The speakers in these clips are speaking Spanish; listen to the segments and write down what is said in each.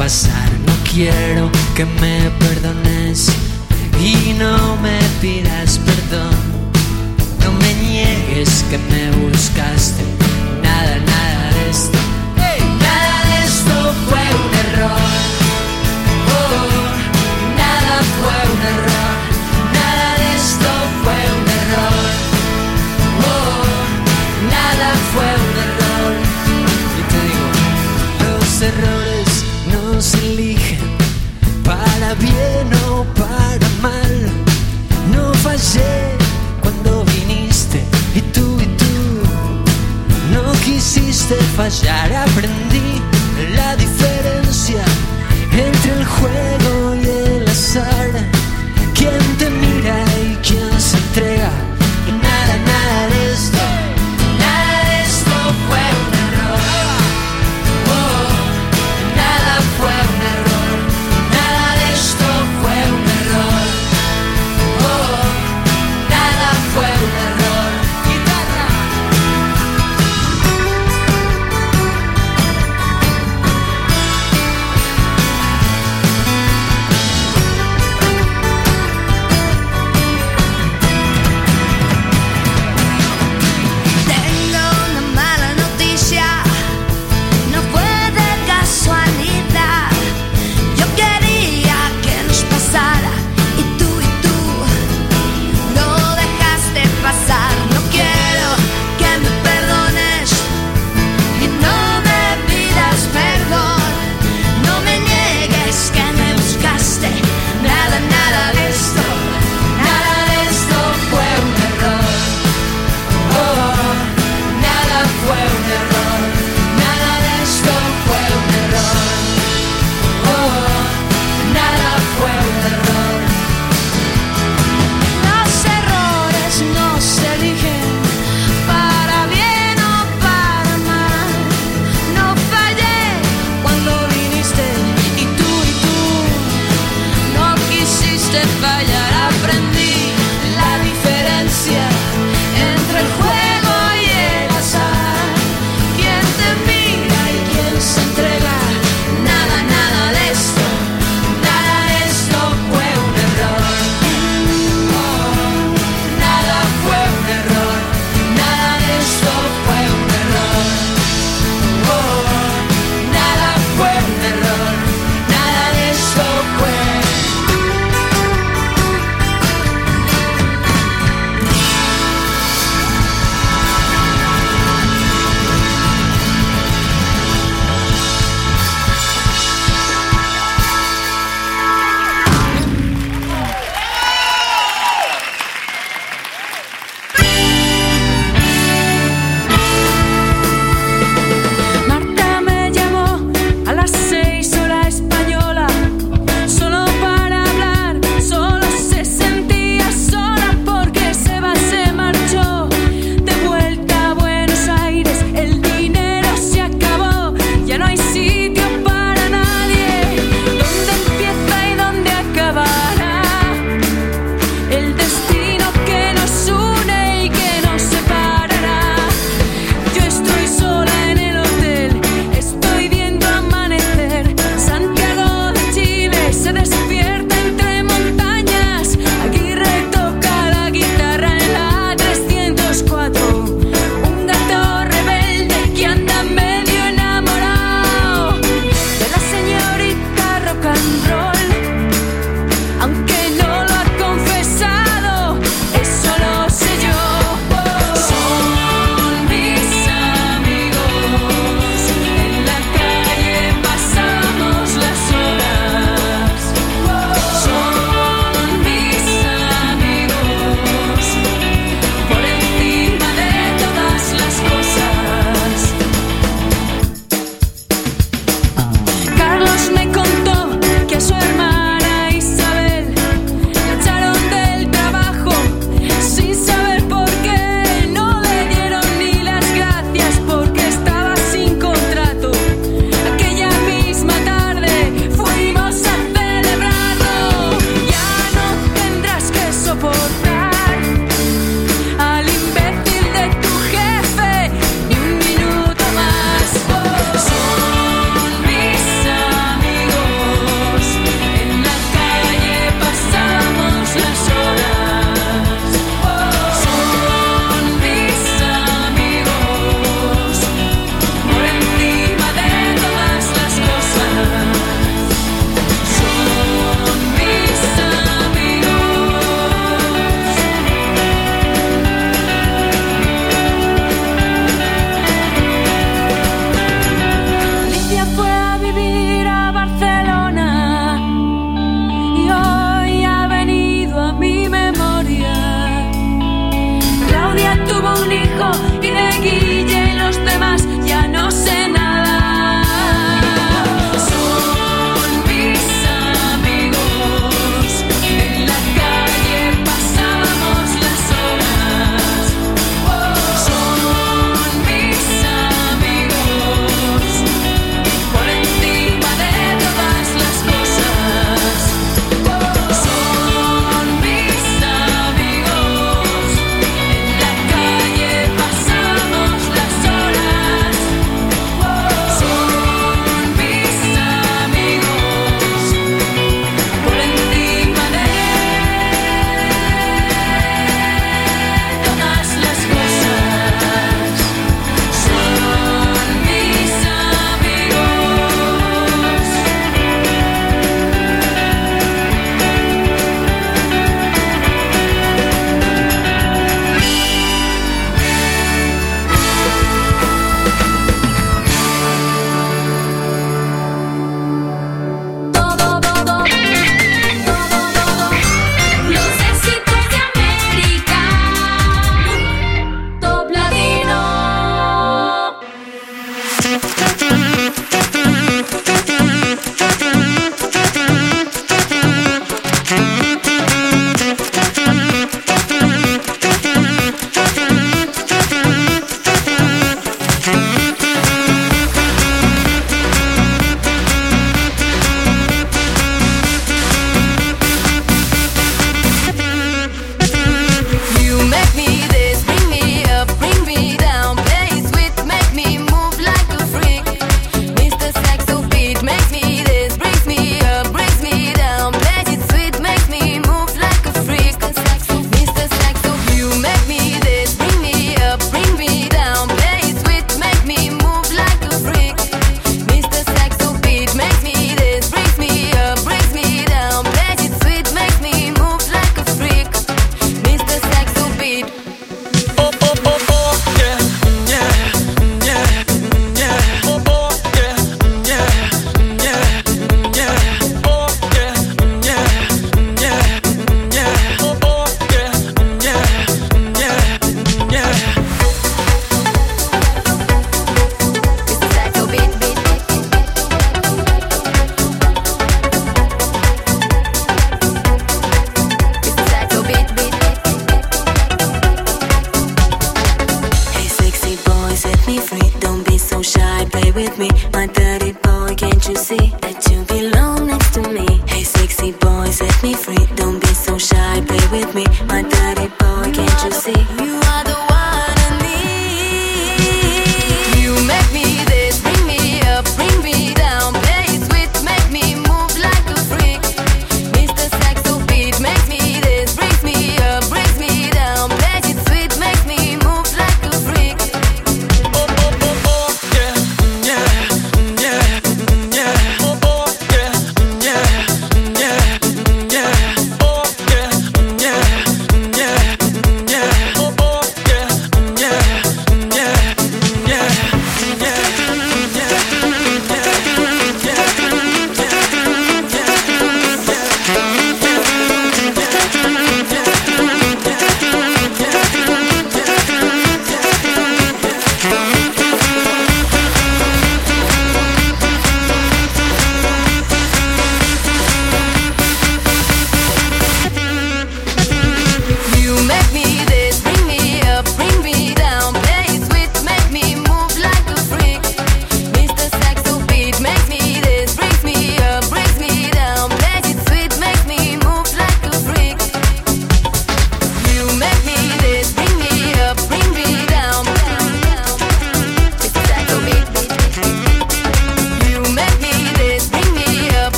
No quiero que me perdones y no me pidas perdón. No me niegues que me buscaste. Nada, nada Cuando viniste y tú y tú no quisiste fallar. Aprendí la diferencia entre el juego y el azar.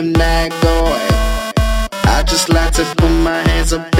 am that going. I just like to put my hands up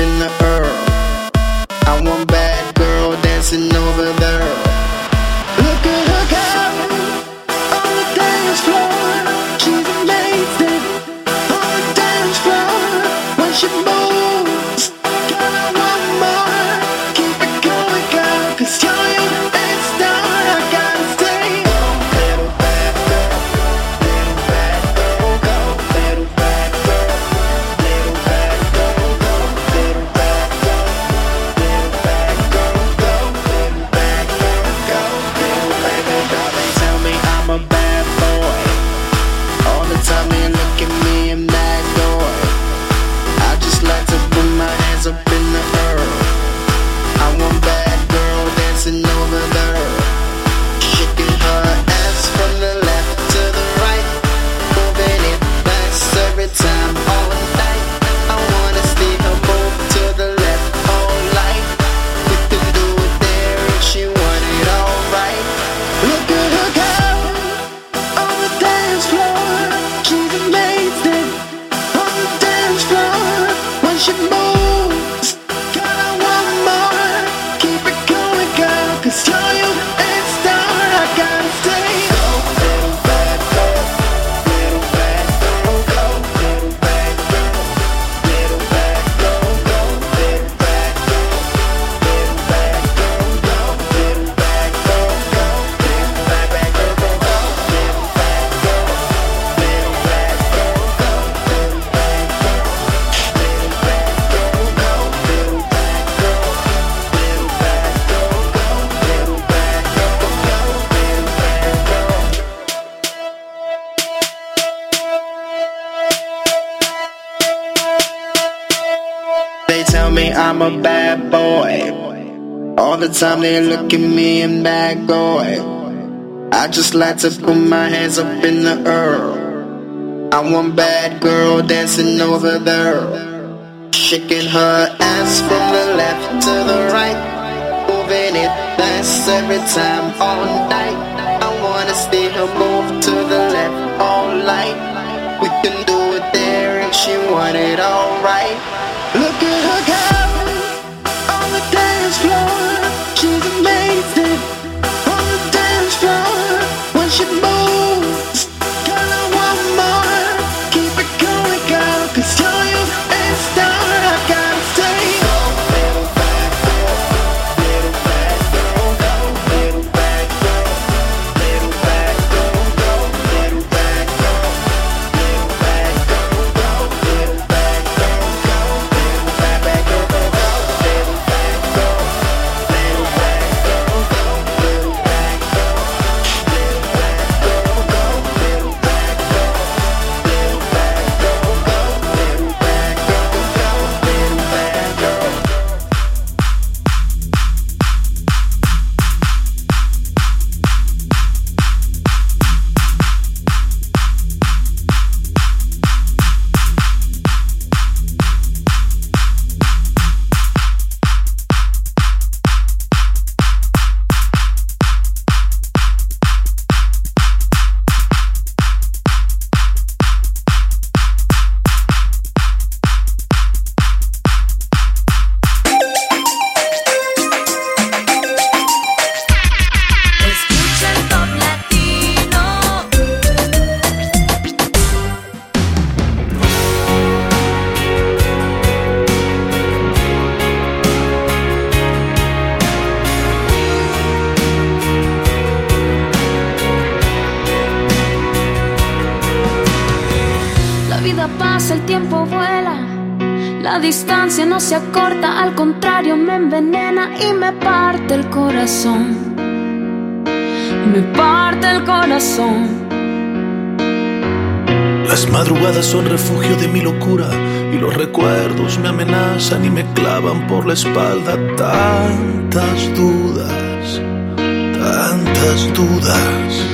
they look at me and back away. I just like to put my hands up in the air. I want bad girl dancing over there. Shaking her ass from the left to the right. Moving it fast every time, all night. I wanna see her move to the left all night. We can do it there if she want it alright. Madrugadas son refugio de mi locura y los recuerdos me amenazan y me clavan por la espalda tantas dudas, tantas dudas.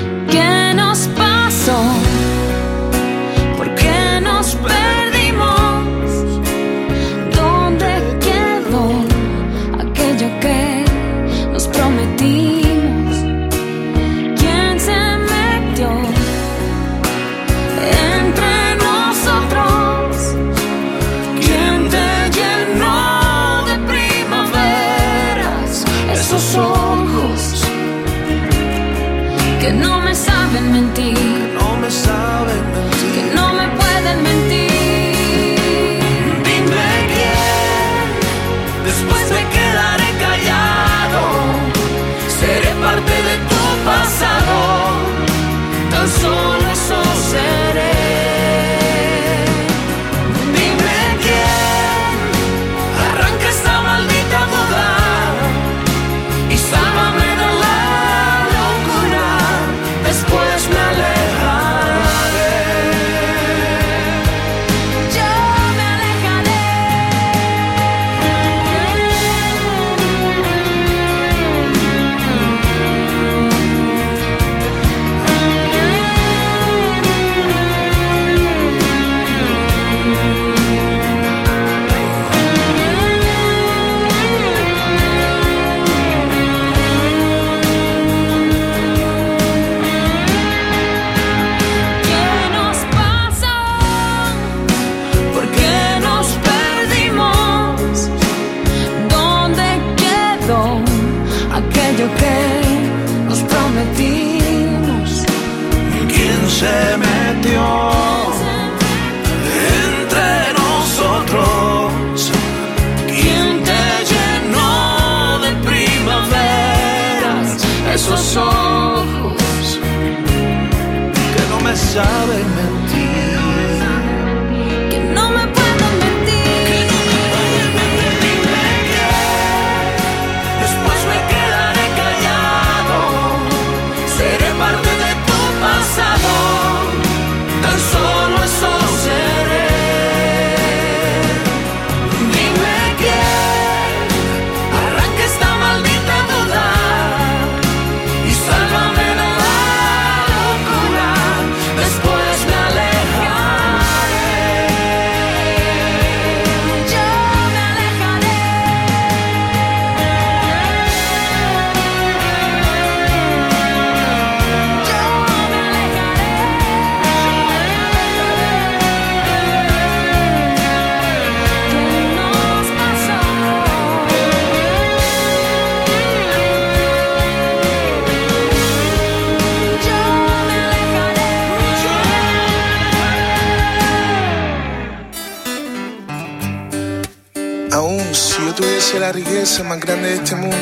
Más grande de este mundo,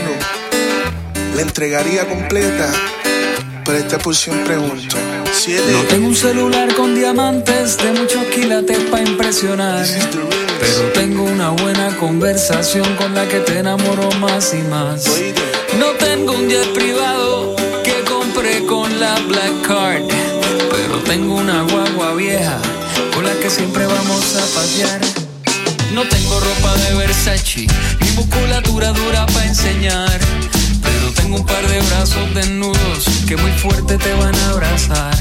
la entregaría completa, pero esta por siempre. No tengo un celular con diamantes de muchos quilates para impresionar. Pero tengo una buena conversación con la que te enamoro más y más. No tengo un jet privado que compré con la Black Card. Pero tengo una guagua vieja con la que siempre vamos a pasear. No tengo ropa de Versace, ni musculatura dura para enseñar. Pero tengo un par de brazos desnudos que muy fuerte te van a abrazar.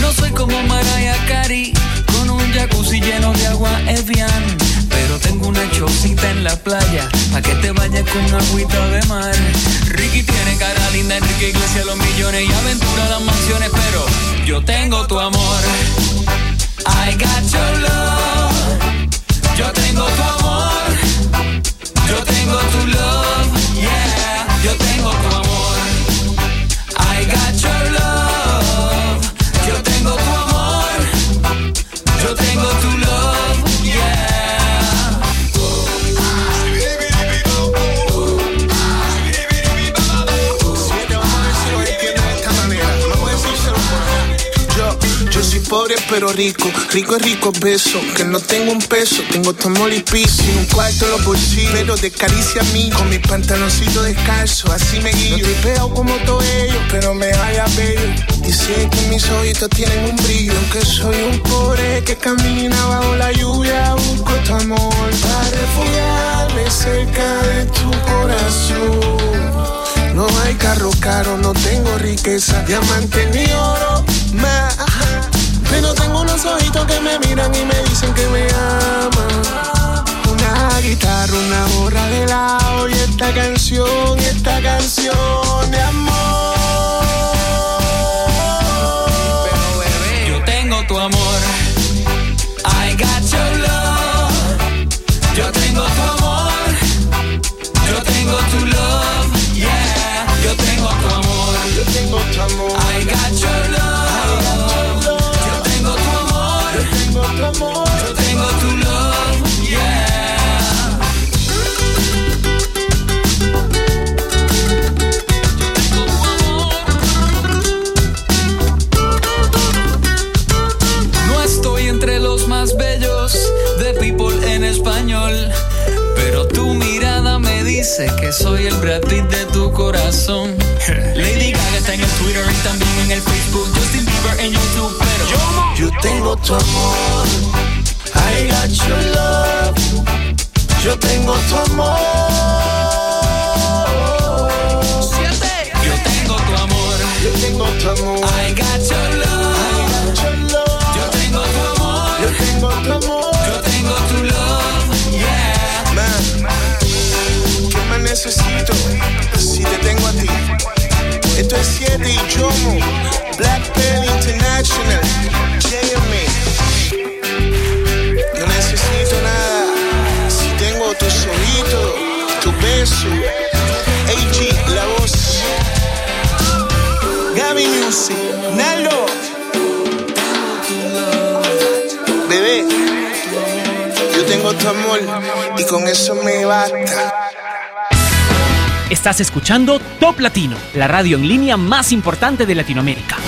No soy como Mariah Carey, con un jacuzzi lleno de agua Evian. Pero tengo una chocita en la playa, pa' que te vayas con agüita de mar. Ricky tiene cara linda, Enrique Iglesias los millones y aventura las mansiones, pero yo tengo tu amor. I got your love. Yo tengo tu amor. Yo tengo tu love. Yeah. Yo tengo tu amor. I got your love. Pero rico. Rico es rico beso. Que no tengo un peso, tengo tu amor y piso. Un cuarto en los bolsillos, pero de caricia a mí. Con mi pantaloncito descalzo, así me guío. No veo como todo ello, pero me haya bello. Dice que mis ojitos tienen un brillo. Aunque soy un pobre que camina bajo la lluvia, busco tu amor para refugiarme cerca de tu corazón. No hay carro caro, no tengo riqueza, diamante ni oro, más. Pero tengo unos ojitos que me miran y me dicen que me aman. Una guitarra, una borra de lado y esta canción, esta canción de amor. Yo tengo tu amor. I got your love. Yo tengo tu amor. Yo tengo tu love. Yeah. Yo tengo tu amor. Yo tengo tu amor. I got your love. Que soy el Brad Pitt de tu corazón. Lady Gaga está en el Twitter y también en el Facebook. Justin Bieber en YouTube, pero yo Yo tengo tu amor. I got your love. Yo tengo tu amor. Yo tengo tu amor. Yo tengo tu amor. Necesito si te tengo a ti? Esto es 7 y Jomo, Black Pen International, JMA. No necesito nada si tengo tus ojitos, tu beso, AG, la voz. Gaby Music, Naldo. Bebé, yo tengo tu amor y con eso me basta. Estás escuchando Top Latino, la radio en línea más importante de Latinoamérica.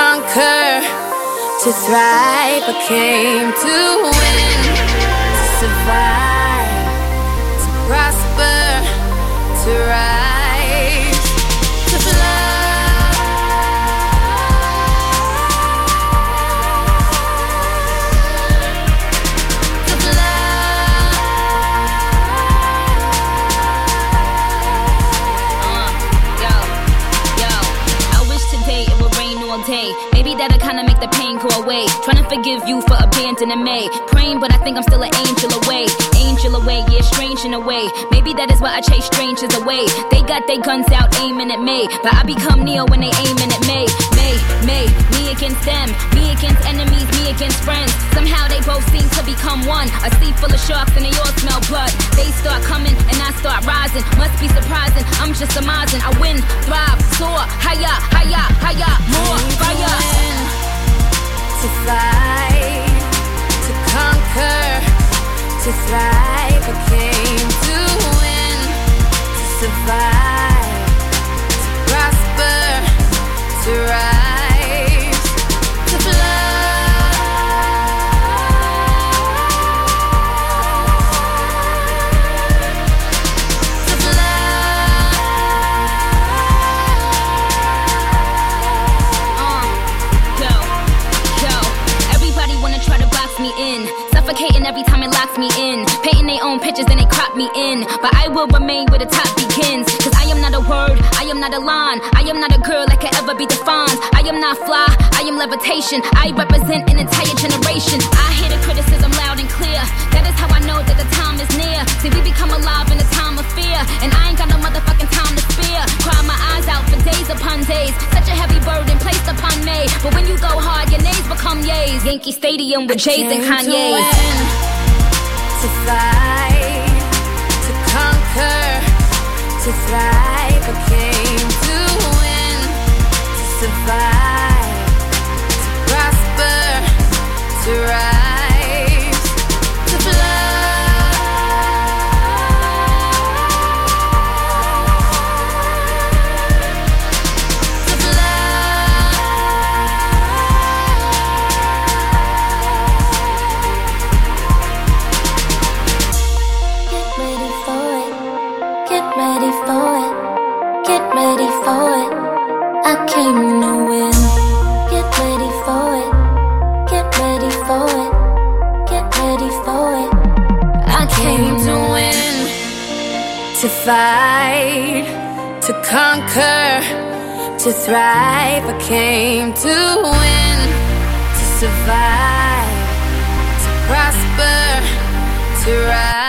Conquer, to thrive. I came to win, to survive, forgive you for abandoning me. Praying, but I think I'm still an angel away. Angel away, yeah, strange in a way. Maybe that is why I chase strangers away. They got their guns out aiming at me. But I become Neo when they aiming at me. Me, me, me against them. Me against enemies, me against friends. Somehow they both seem to become one. A sea full of sharks and they all smell blood. They start coming and I start rising. Must be surprising. I'm just amazing. I win, thrive, soar, higher, higher, higher, more fire. To fight, to conquer, to thrive. I came to win, to survive, to prosper, to rise, own pictures and they crop me in. But I will remain where the top begins. Cause I am not a word, I am not a line. I am not a girl that can ever be defined. I am not fly, I am levitation. I represent an entire generation. I hear the criticism loud and clear. That is how I know that the time is near. See, we become alive in a time of fear. And I ain't got no motherfucking time to spare. Cry my eyes out for days upon days. Such a heavy burden placed upon me. But when you go hard, your names become yays. Yankee Stadium with Jays and Kanye's. To fight, to conquer, to thrive. I came to win, to survive, To fight. To conquer. To thrive. I came to win. To survive. To prosper to rise,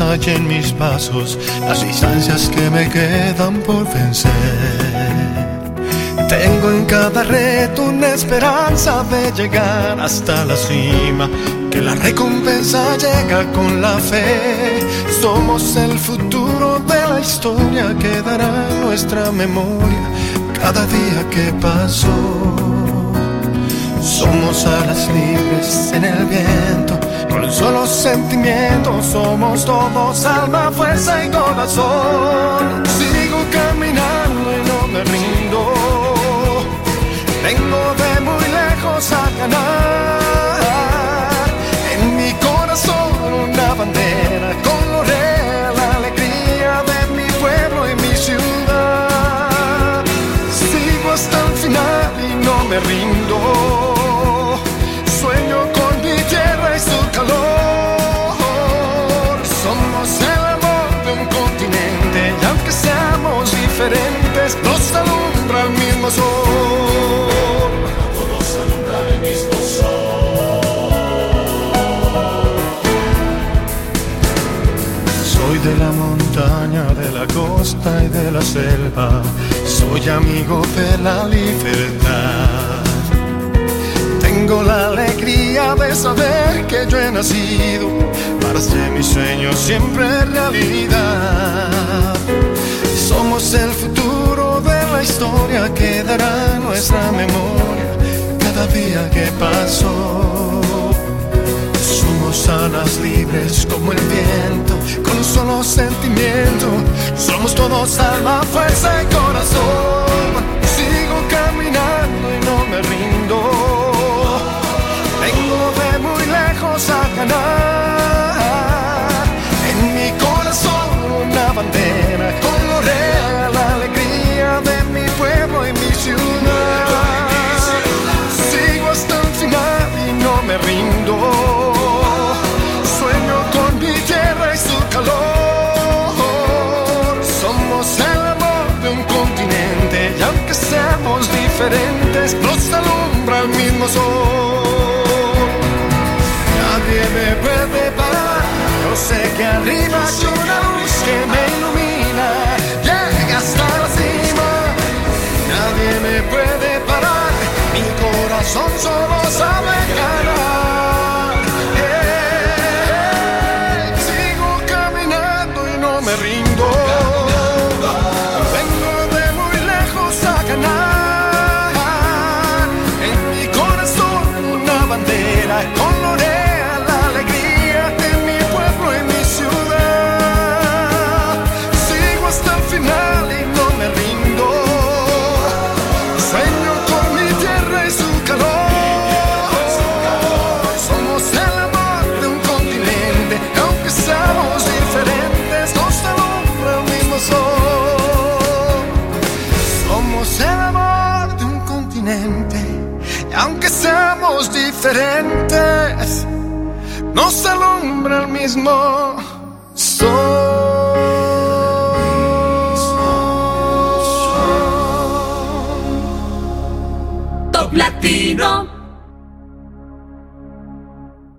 hay en mis pasos, las distancias que me quedan por vencer. Tengo en cada reto una esperanza de llegar hasta la cima, que la recompensa llega con la fe. Somos el futuro de la historia, quedará en nuestra memoria cada día que pasó. Somos alas libres en el viento por un solo sentimiento somos todos alma, fuerza y corazón. Sigo caminando y no me rindo. Vengo de muy lejos a ganar. En mi corazón una bandera. noches nos alumbra el mismo sol. Nos alumbra el mismo sol. Soy de la montaña, de la costa y de la selva. Soy amigo de la libertad. Tengo la alegría de saber que yo he nacido para ser mi sueño siempre realidad. Somos el futuro de la historia, quedará nuestra memoria cada día que pasó. Somos alas libres como el viento, con un solo sentimiento. Somos todos alma, fuerza y corazón. Sigo caminando y no me rindo. Vengo de muy lejos a ganar. Diferentes, nos alumbra el mismo sol. Nadie me puede parar, yo sé que arriba hay una luz que me ilumina, llega hasta la cima. Nadie me puede parar, mi corazón solo sabe ganar. Seamos diferentes, nos alumbra el mismo Top Latino.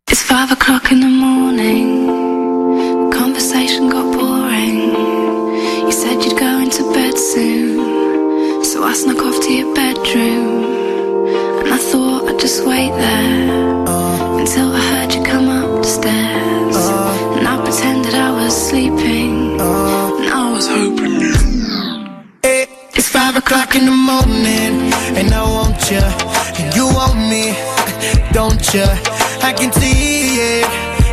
It's five o'clock in the morning. Conversation got boring. You said you'd go into bed soon. So I snuck off to your bedroom. Just wait there until I heard you come up the stairs. And I pretended I was sleeping. And I was hoping. It's five o'clock in the morning, and I want you, and you want me, don't you? I can see it.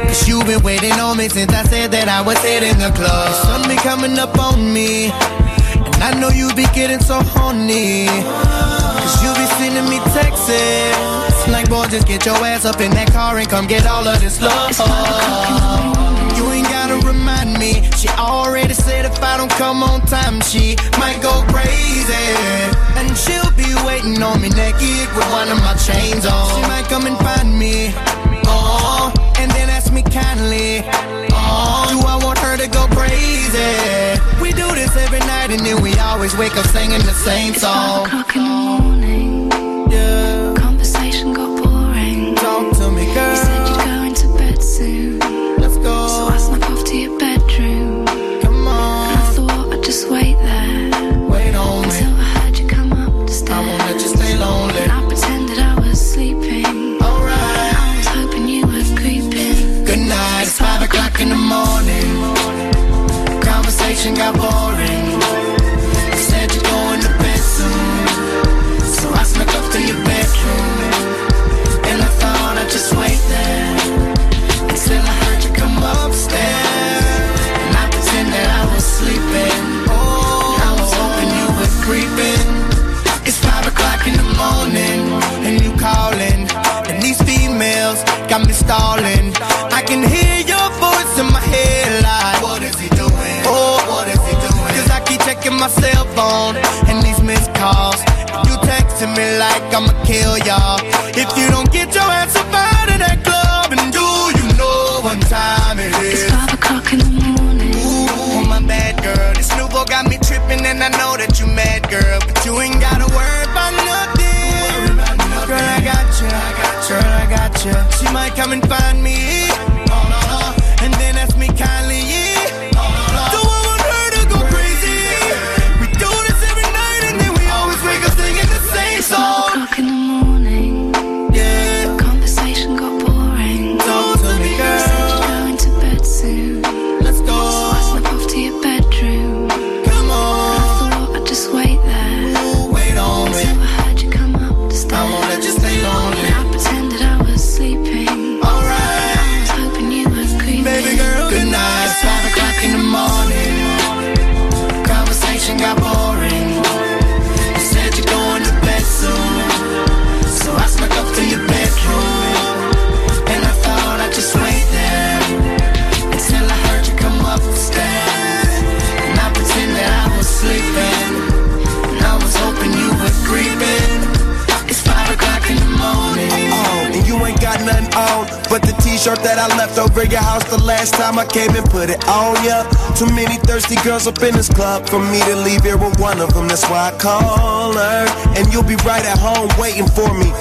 Cause you've been waiting on me since I said that I was hitting the club. The sun be coming up on me, and I know you be getting so horny. Cause you be sending me texts. Like, boy, just get your ass up in that car and come get all of this love. You ain't gotta remind me. She already said if I don't come on time, she might go crazy. And she'll be waiting on me naked with one of my chains on. She might come and find me. Oh, and then ask me kindly. Oh, do I want her to go crazy? We do this every night and then we always wake up singing the same song. Girl. You said you'd go into bed soon. Let's go. So I snuck off to your bedroom. Come on. And I thought I'd just wait there Wait on me. until I heard you come up the stairs. I won't let you stay lonely. And I pretended I was sleeping. Alright. I was hoping you were creeping. Good night, it's five o'clock in the morning. Conversation got boring. Come and find me. T-shirt that I left over your house the last time I came and put it on ya. Too many thirsty girls up in this club for me to leave here with one of them. That's why I call her. And you'll be right at home waiting for me.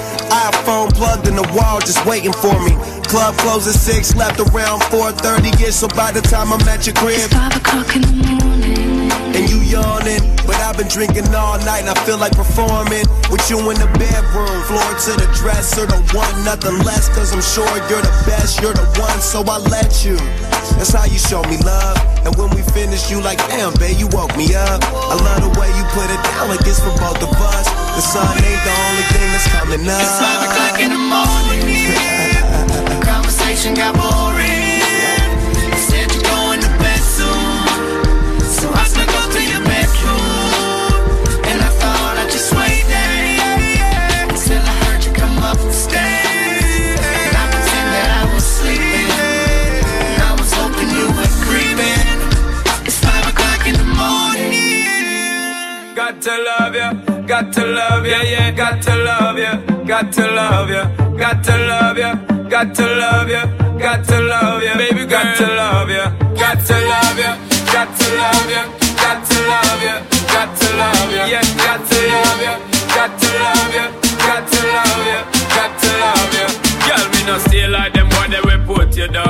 iPhone plugged in the wall, just waiting for me. Club closes six, left around 4:30. Yeah, so by the time I'm at your crib, Five o'clock in the morning. And you yawning. But I've been drinking all night and I feel like performing with you in the bedroom. Floor to the dresser, don't want nothing less. Cause I'm sure you're the best, you're the one, so I let you. That's how you show me love. And when we finish, you like, damn, babe, you woke me up. I love the way you put it down like it's for both of us. The sun ain't the only thing that's coming up. It's five o'clock in the morning. Conversation got boring. Got to love ya, got to love ya, yeah, got to love ya, got to love ya, got to love ya, got to love ya, got to love ya, baby, got to love ya, got to love ya, got to love ya, got to love ya, got to love ya, yeah, got to love ya, got to love ya, got to love ya, got to love ya. Girl, me no stay like them boy, they will put you down.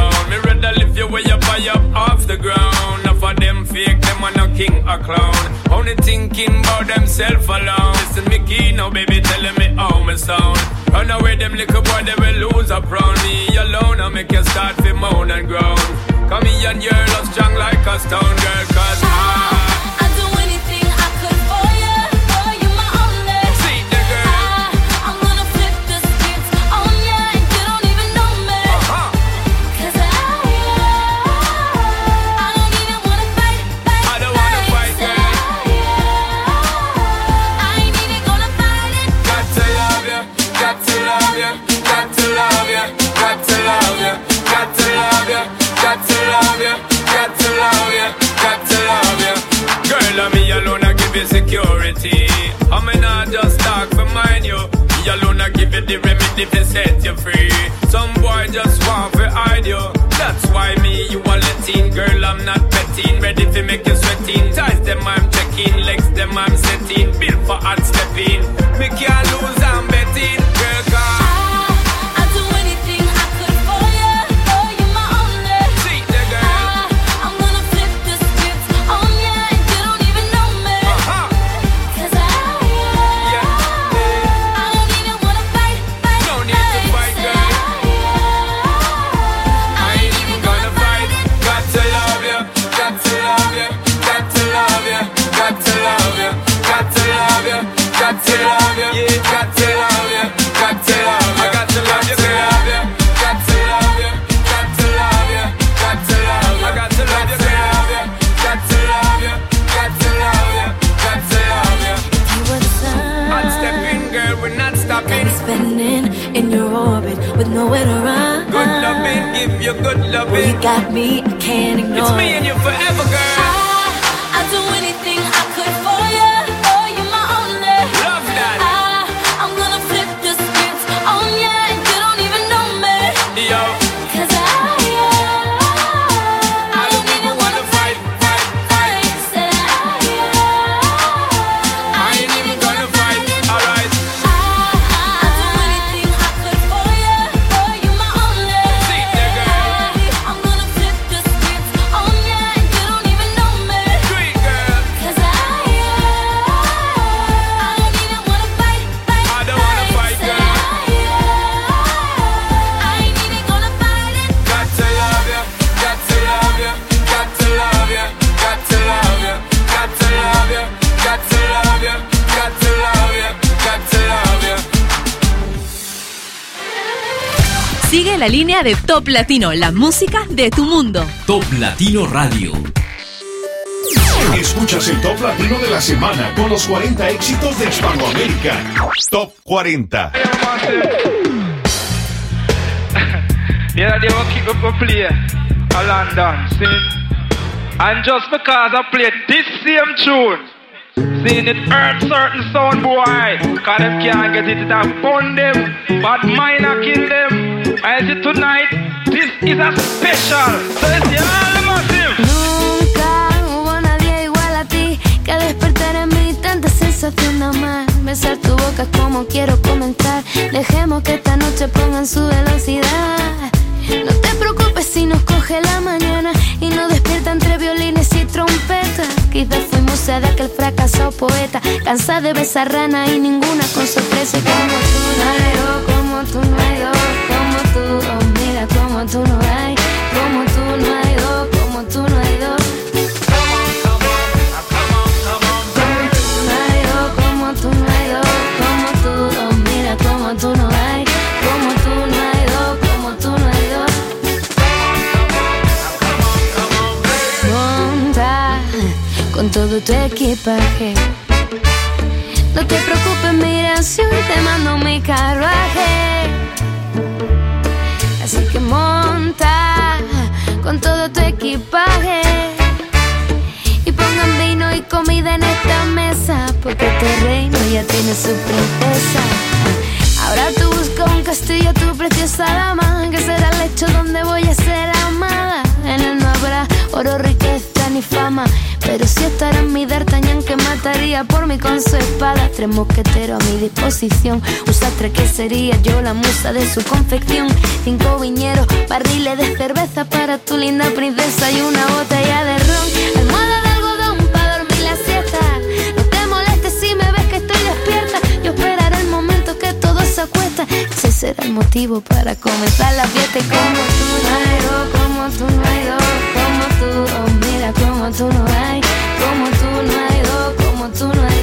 King or clown. Only thinking about themself alone. Listen, me key now, baby, telling me how me sound. Run away, them little boy, they will lose up round me alone. I make you start to moan and groan. Come here and you're love strong like a stone girl, security. I'm not just talk for mine, you. Me alone, I give you the remedy to set you free. Some boy just want to hide you. That's why me, you are letting. Girl, I'm not betting. Ready to make you sweating. Ties them, I'm checking. Legs them, I'm setting. Built for hard stepping. Me can't lose, I'm nowhere to run. Good loving, give you good Well, loving. you got me, I can't ignore It's me and you forever, girl. I'd do anything I could for oh, you, for you're my only. Love that. I, I'm gonna flip the script on ya, and you don't even know me. Yo, línea de Top Latino, la música de tu mundo. Top Latino Radio. Escuchas el top latino de la semana con los 40 éxitos de Hispanoamérica. Top 40. Yeah, they will keep up a play a London, see? And just because I played this same tune, seeing it hurt certain sound boy, cause them can't get it, it have them, but mine a kill them. I say tonight, this is a special. Nunca hubo nadie igual a ti que despertar en mí tanta sensación de amar. Besar tu boca es como quiero comenzar. Dejemos que esta noche pongan su velocidad. No te preocupes si nos coge la mañana y nos despierta entre violines y trompetas. Quizás fuimos sed de aquel fracasado poeta, cansada de besar rana y ninguna con sorpresa. Como tú no como tú no tú, oh mira como tú no hay, como tú no hay dos, como tú no hay dos. Como tú no hay dos, como tú, oh mira como tú no hay, como tú no hay dos, como tú no hay dos. Monta con todo tu equipaje. No te preocupes, mira, si hoy te mando mi carruaje. Así que monta con todo tu equipaje. Y pongan vino y comida en esta mesa, porque este reino ya tiene su princesa. Ahora tú buscas un castillo, tu preciosa dama, que será el lecho donde voy a ser amada. En él no habrá oro, riqueza pero sí estará mi D'Artagnan que mataría por mí con su espada. Tres mosqueteros a mi disposición, un sastre que sería yo la musa de su confección. Cinco viñeros, barriles de cerveza para tu linda princesa y una botella de ron. Almohada de algodón para dormir la siesta. No te molestes si me ves que estoy despierta. Yo esperaré el momento que todo se acuesta. Ese será el motivo para comenzar la fiesta. Y como tú no como tú no como tú, oh como tú no hay, como tú no hay dos, como tú no hay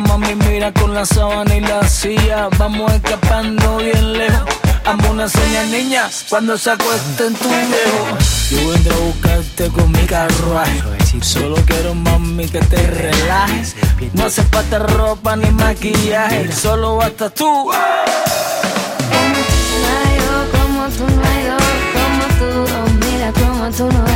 mami, mira con la sábana y la silla. Vamos escapando bien lejos. Amo una señal niña cuando se acuesta en tu viejo. Yo vendré a buscarte con mi carruaje. Solo quiero, mami, que te relajes. No hace falta ropa ni maquillaje. Solo basta tú. No dos, como tú no hay dos, como tú, oh mira como tú no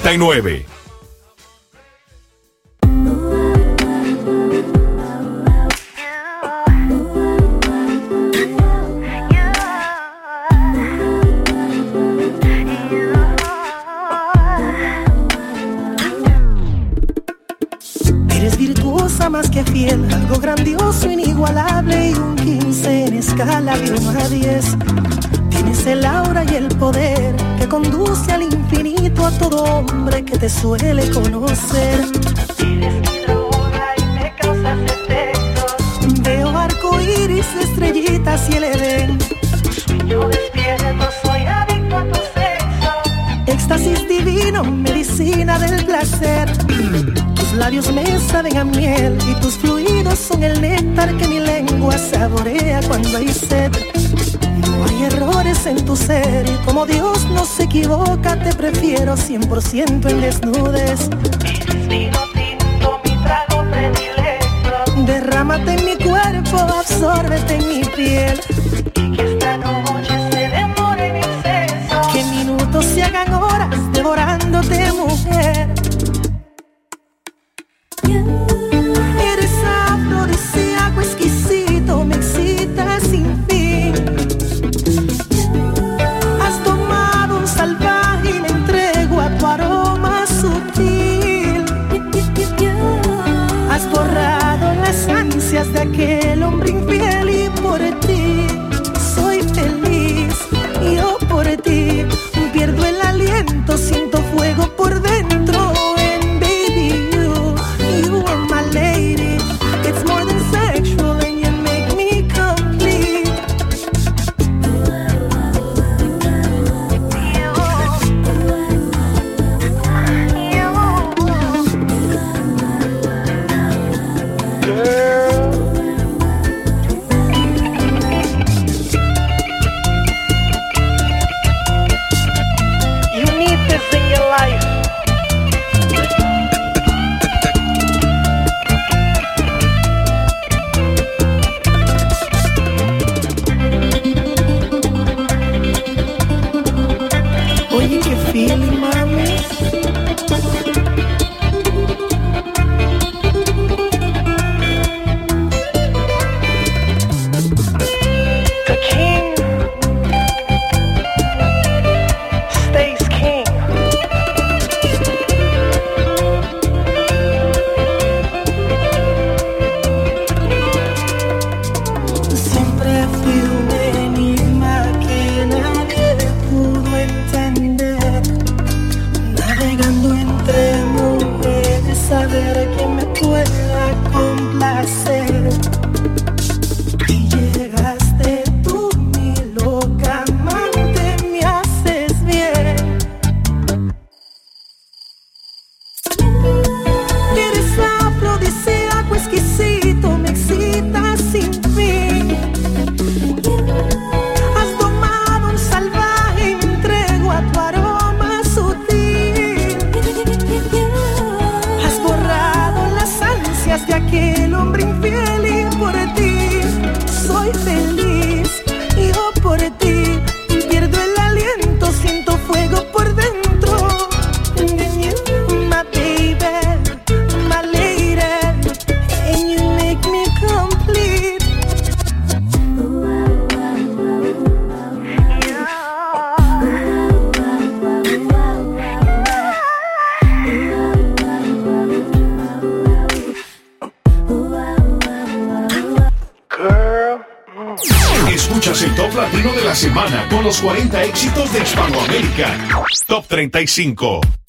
39. Suele equivoca, te prefiero 100% en desnudes. Eres vino tinto, mi trago predilecto. Derrámate en mi cuerpo, absórbete en mi piel. 35.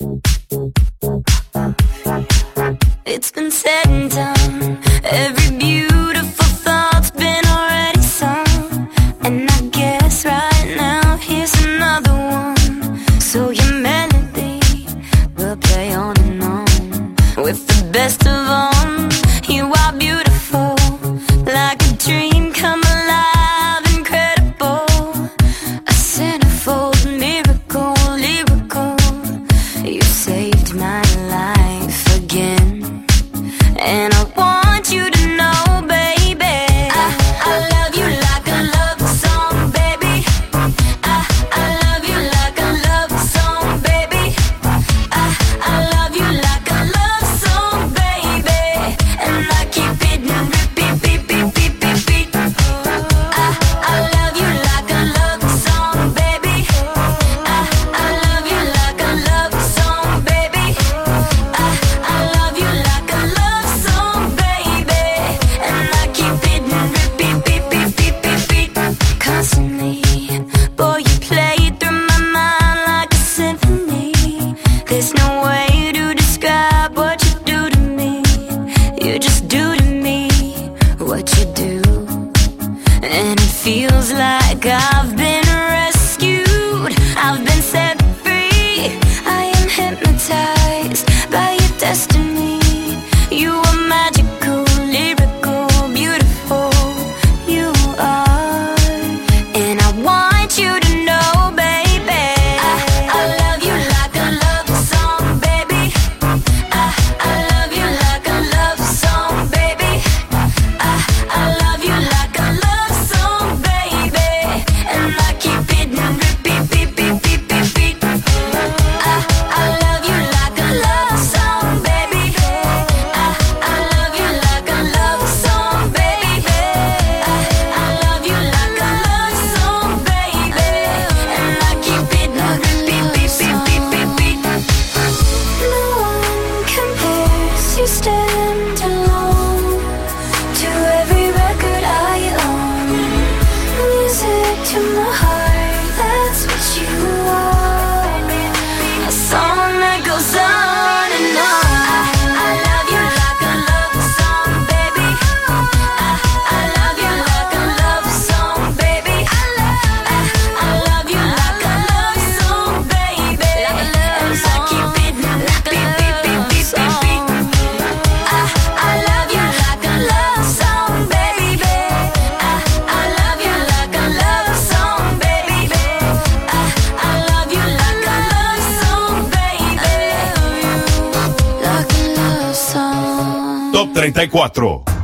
94.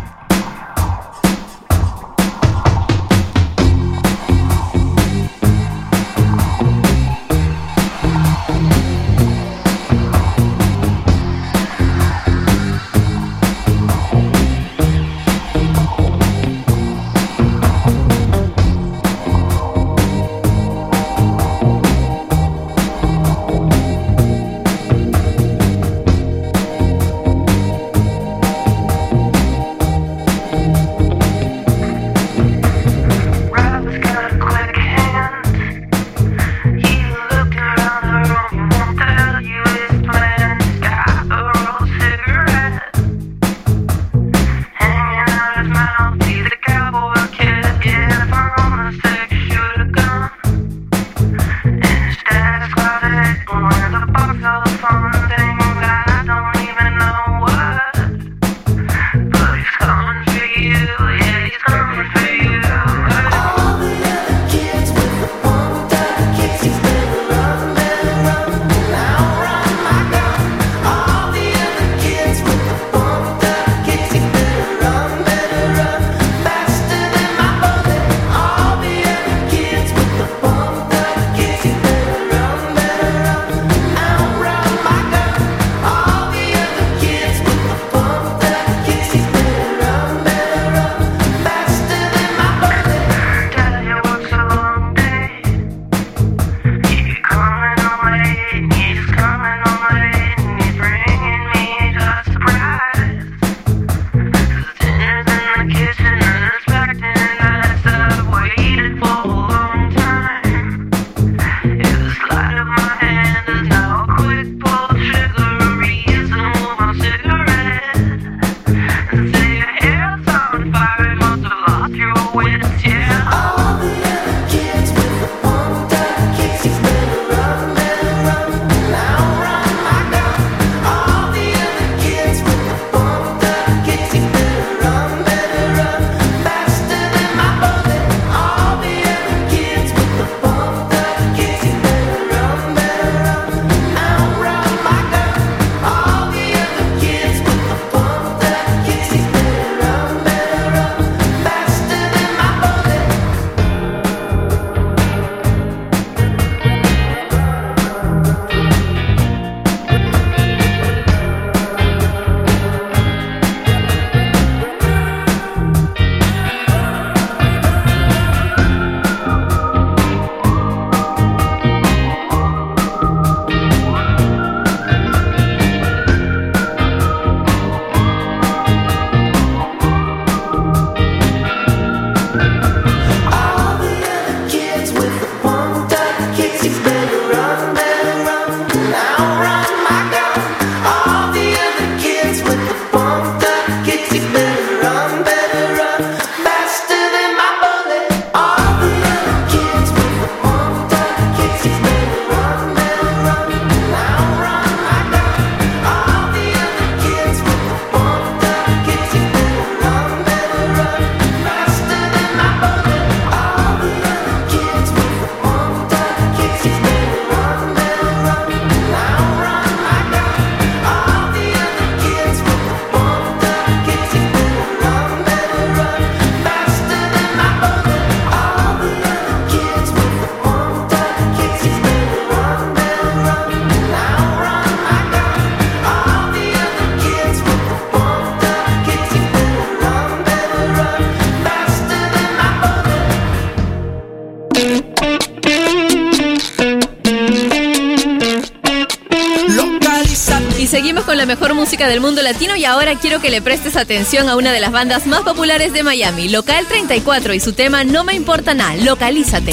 Del mundo latino y ahora quiero que le prestes atención a una de las bandas más populares de Miami, Local 34 y su tema No me importa nada, localízate.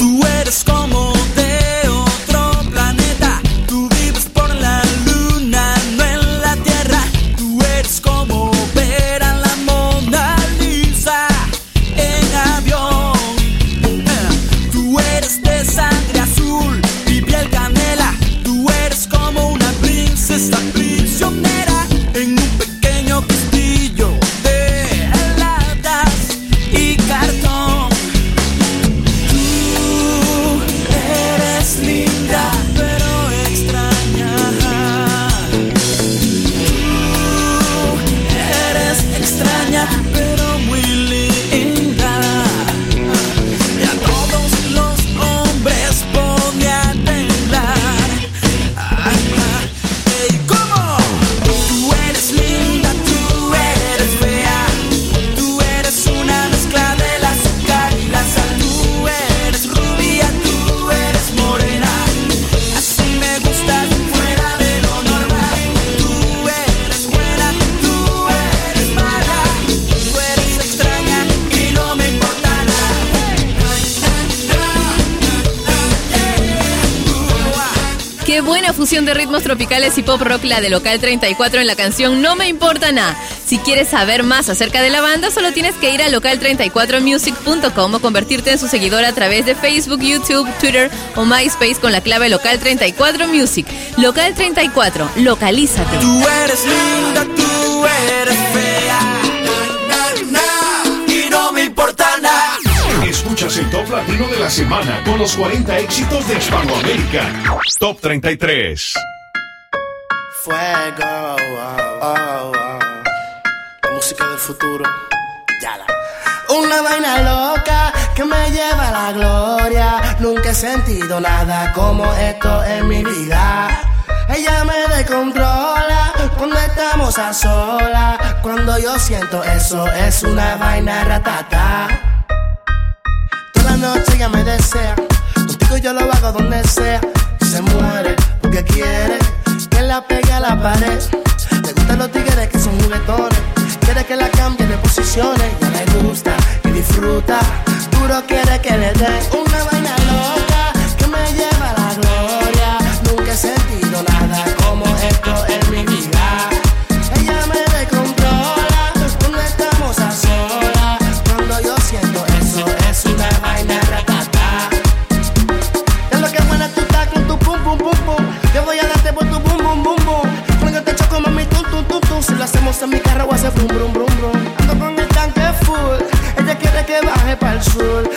Tropicales y pop rock la de Local 34 en la canción No me importa nada. Si quieres saber más acerca de la banda, solo tienes que ir a local34music.com o convertirte en su seguidor a través de Facebook, YouTube, Twitter o MySpace con la clave Local 34 Music. Local 34, localízate. Tú eres linda, tú eres fea. Y no me importa nada. Escuchas el top latino de la semana con los 40 éxitos de Hispanoamérica. Top 33. Sentido nada como esto en mi vida. Ella me descontrola cuando estamos a solas. Cuando yo siento eso, es una vaina ratata. Toda la noche ella me desea. Contigo yo lo hago donde sea. Se muere porque quiere que la pegue a la pared. Le gustan los tigres que son juguetones. Quiere que la cambie de posiciones. Ya le gusta y disfruta. Duro quiere que le dé una vaina loca es una vaina lo que con tu. Yo voy a darte por tu bum bum bum bum. Hacemos en mi carro hacer brum brum brum brum. Ando con el tanque full. Ella quiere que baje para el sur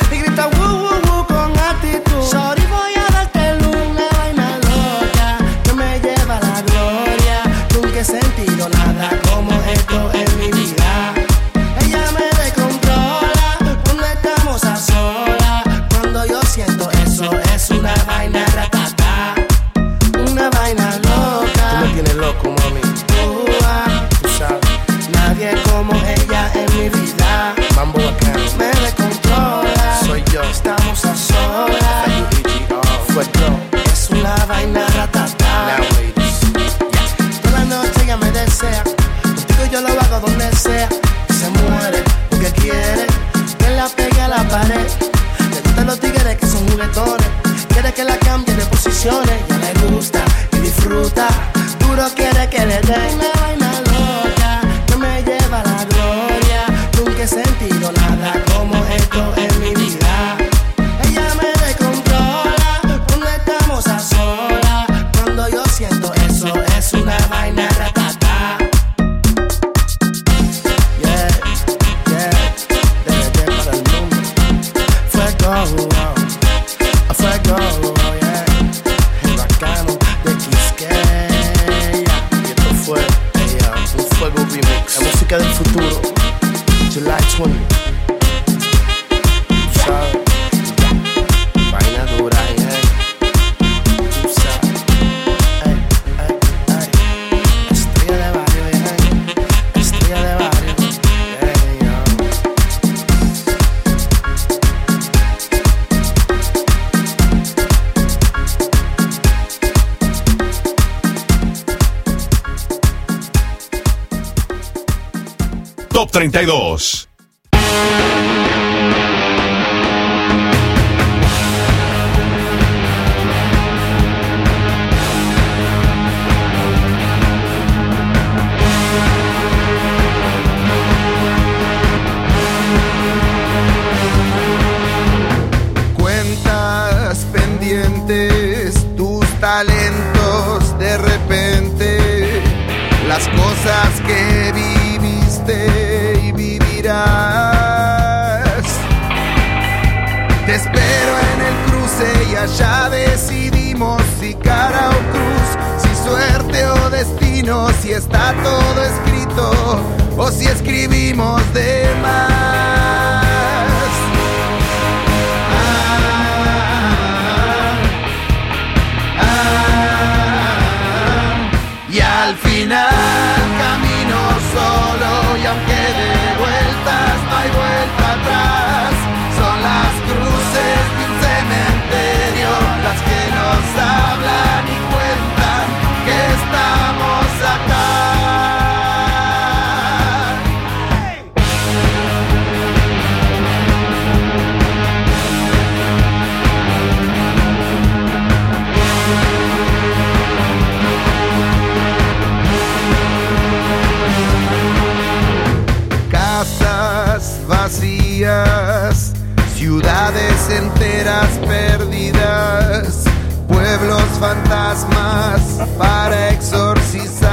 ciudades enteras perdidas, pueblos fantasmas para exorcizar.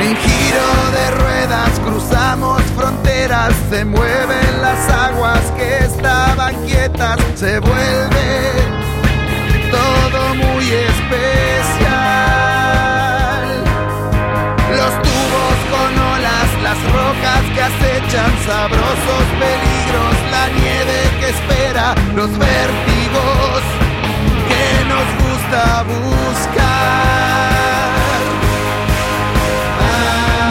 En giro de ruedas cruzamos fronteras, se mueven las aguas que estaban quietas, se vuelve todo muy especial. las rocas que acechan sabrosos peligros, la nieve que espera, los vértigos que nos gusta buscar. Ah,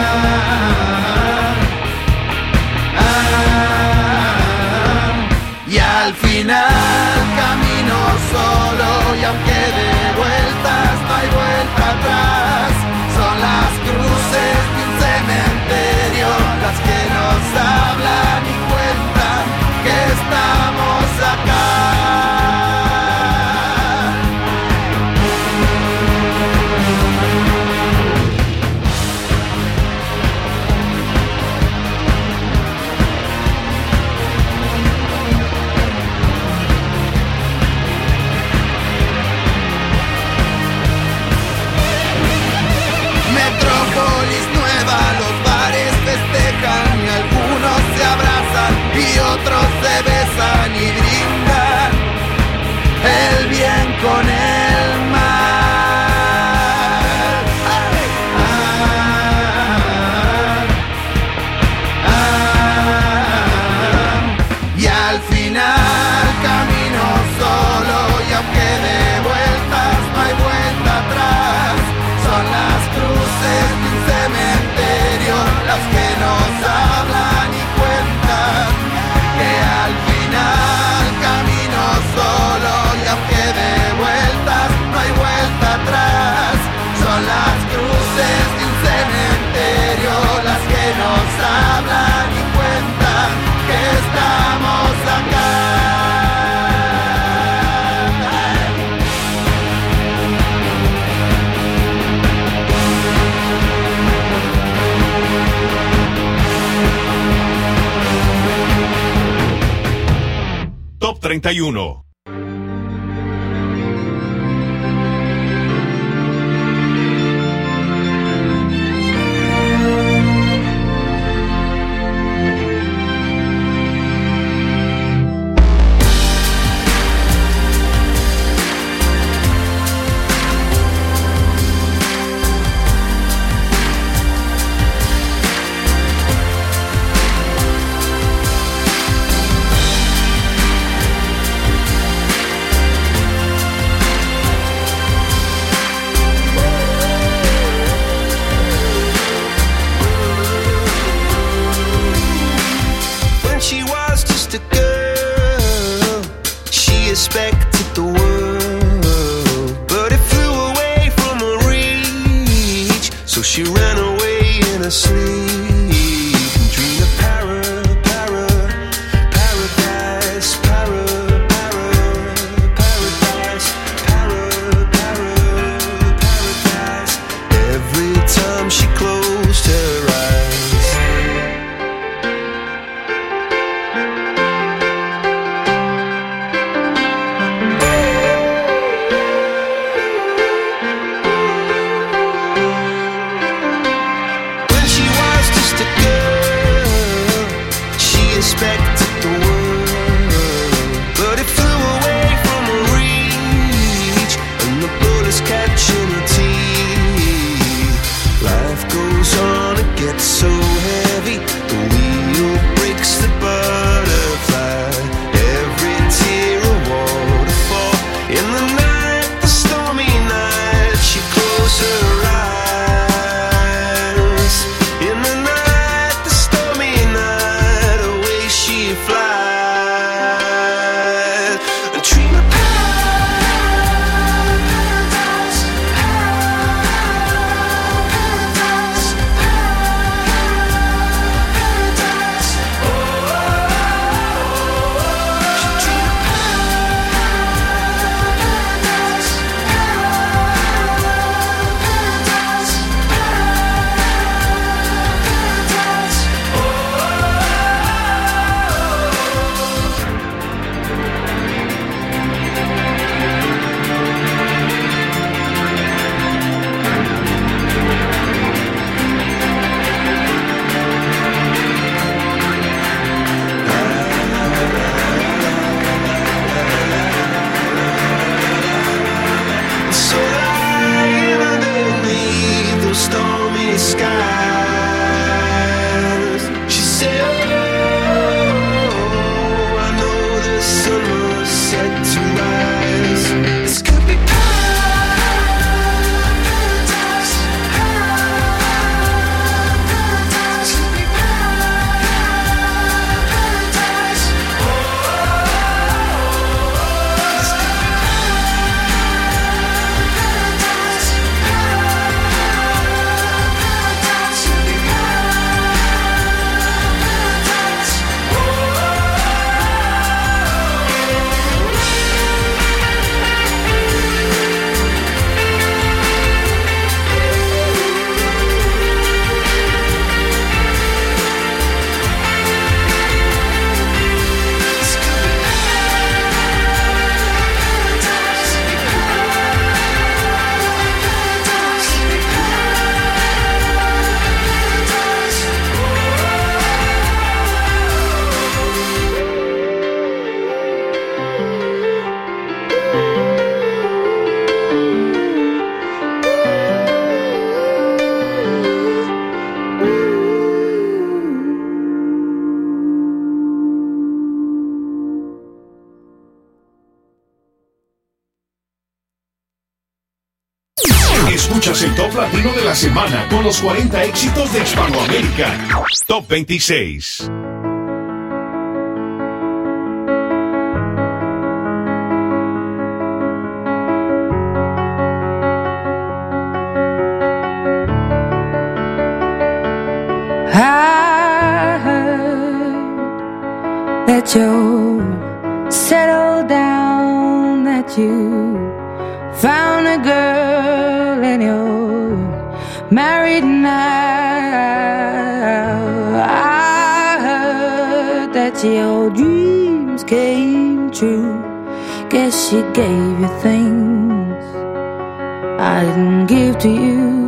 ah, y al final camino solo y aunque de vueltas no hay vuelta atrás, son las cruces idiotas que nos hablan y cuentan que estamos se besan y brindan el bien con él. 31 asleep. los 40 éxitos de Hispanoamérica. Top 26. that your dreams came true. Guess she gave you things I didn't give to you.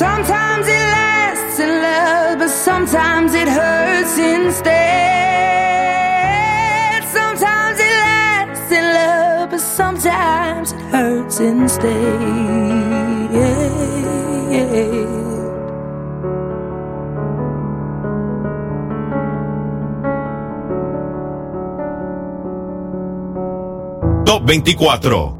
Sometimes it lasts in love, but sometimes it hurts instead. Sometimes it lasts in love, but sometimes it hurts instead. Top 24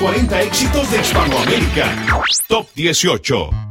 40 éxitos de Hispanoamérica. Top 18.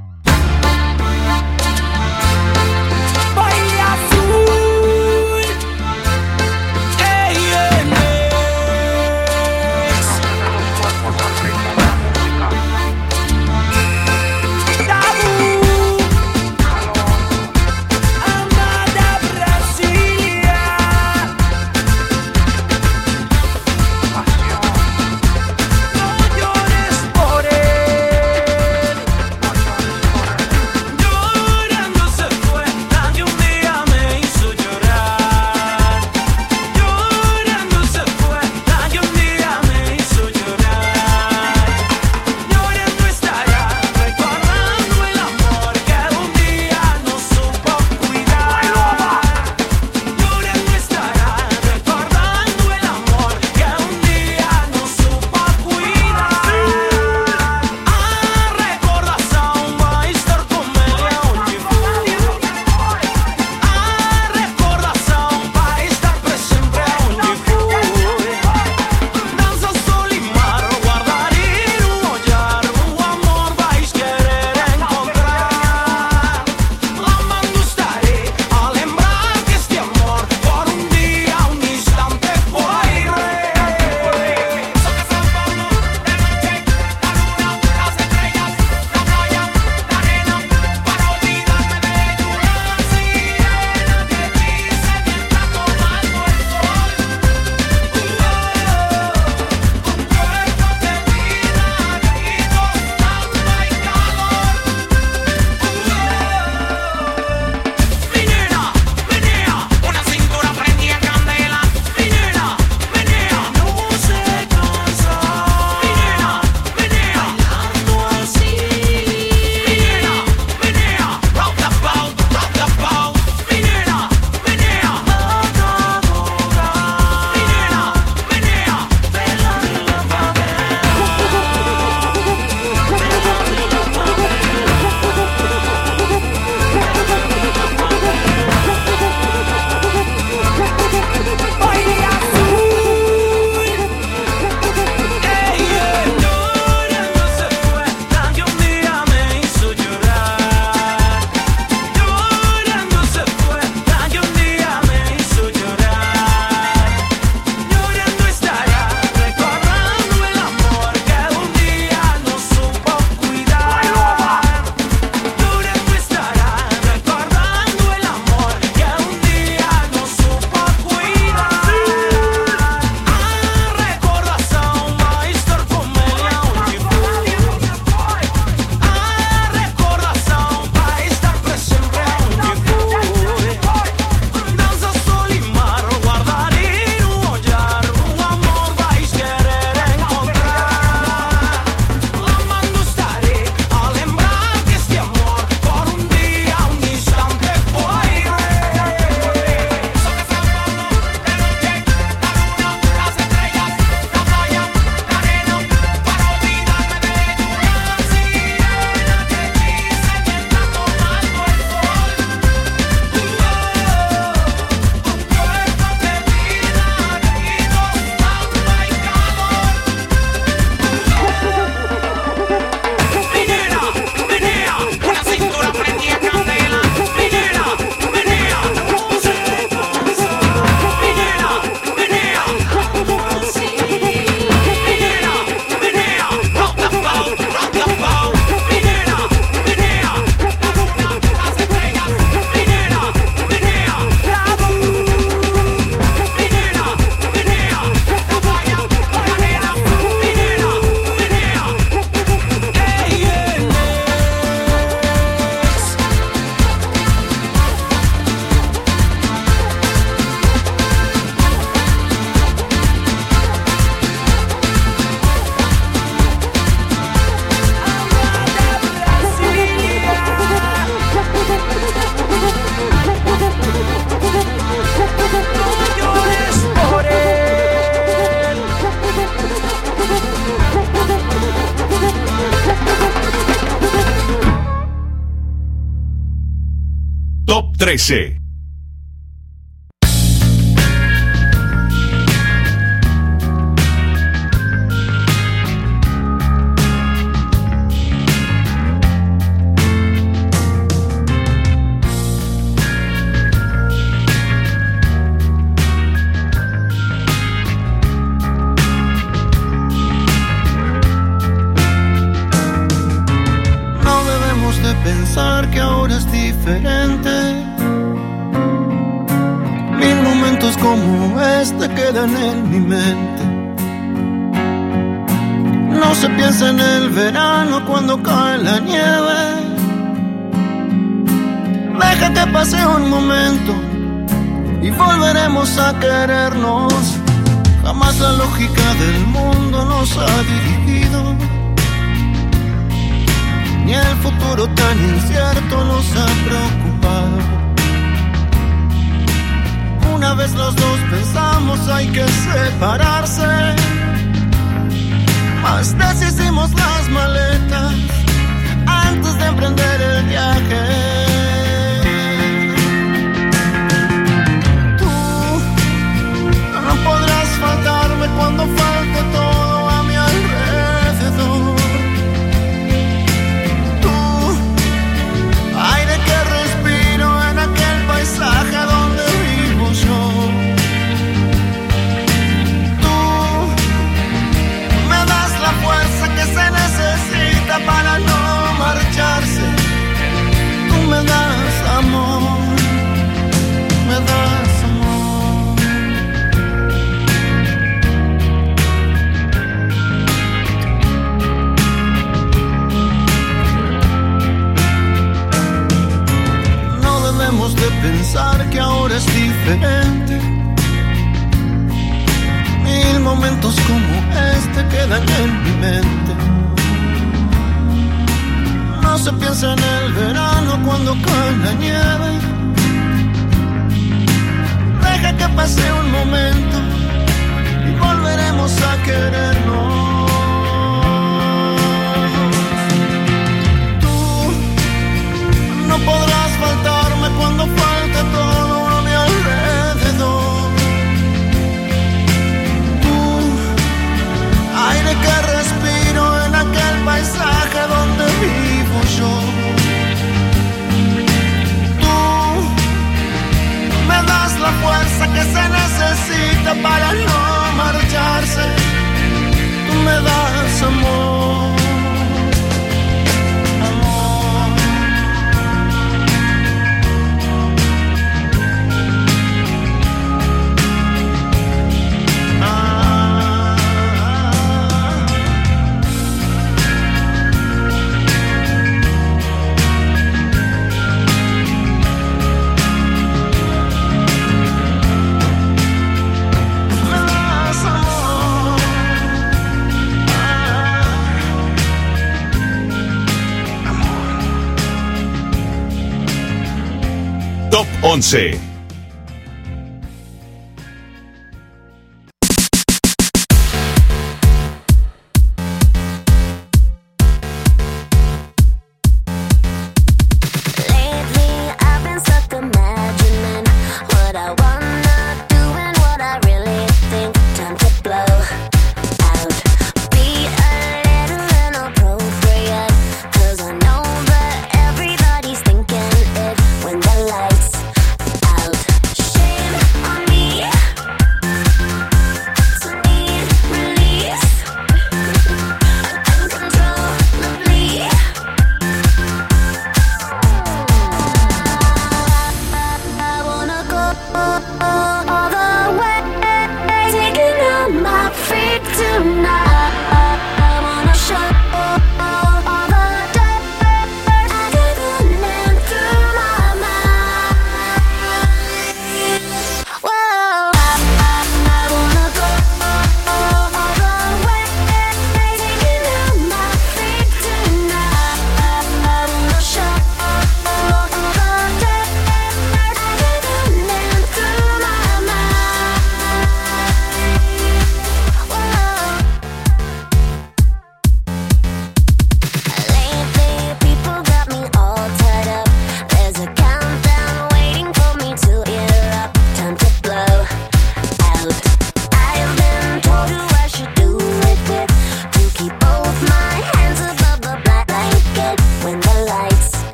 11.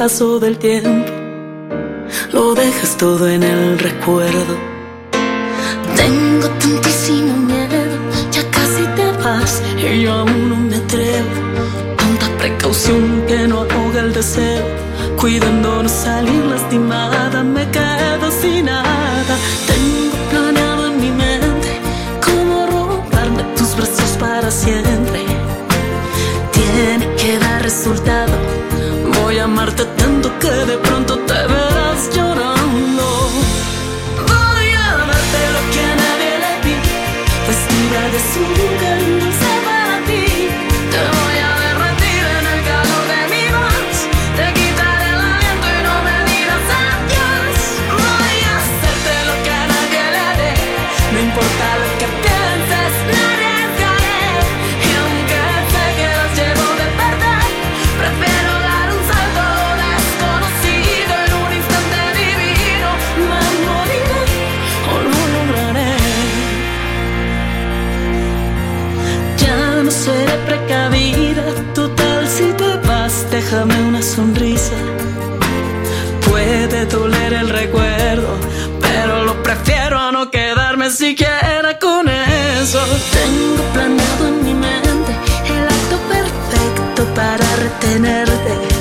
Paso del tiempo lo dejes todo en el recuerdo. tenerte.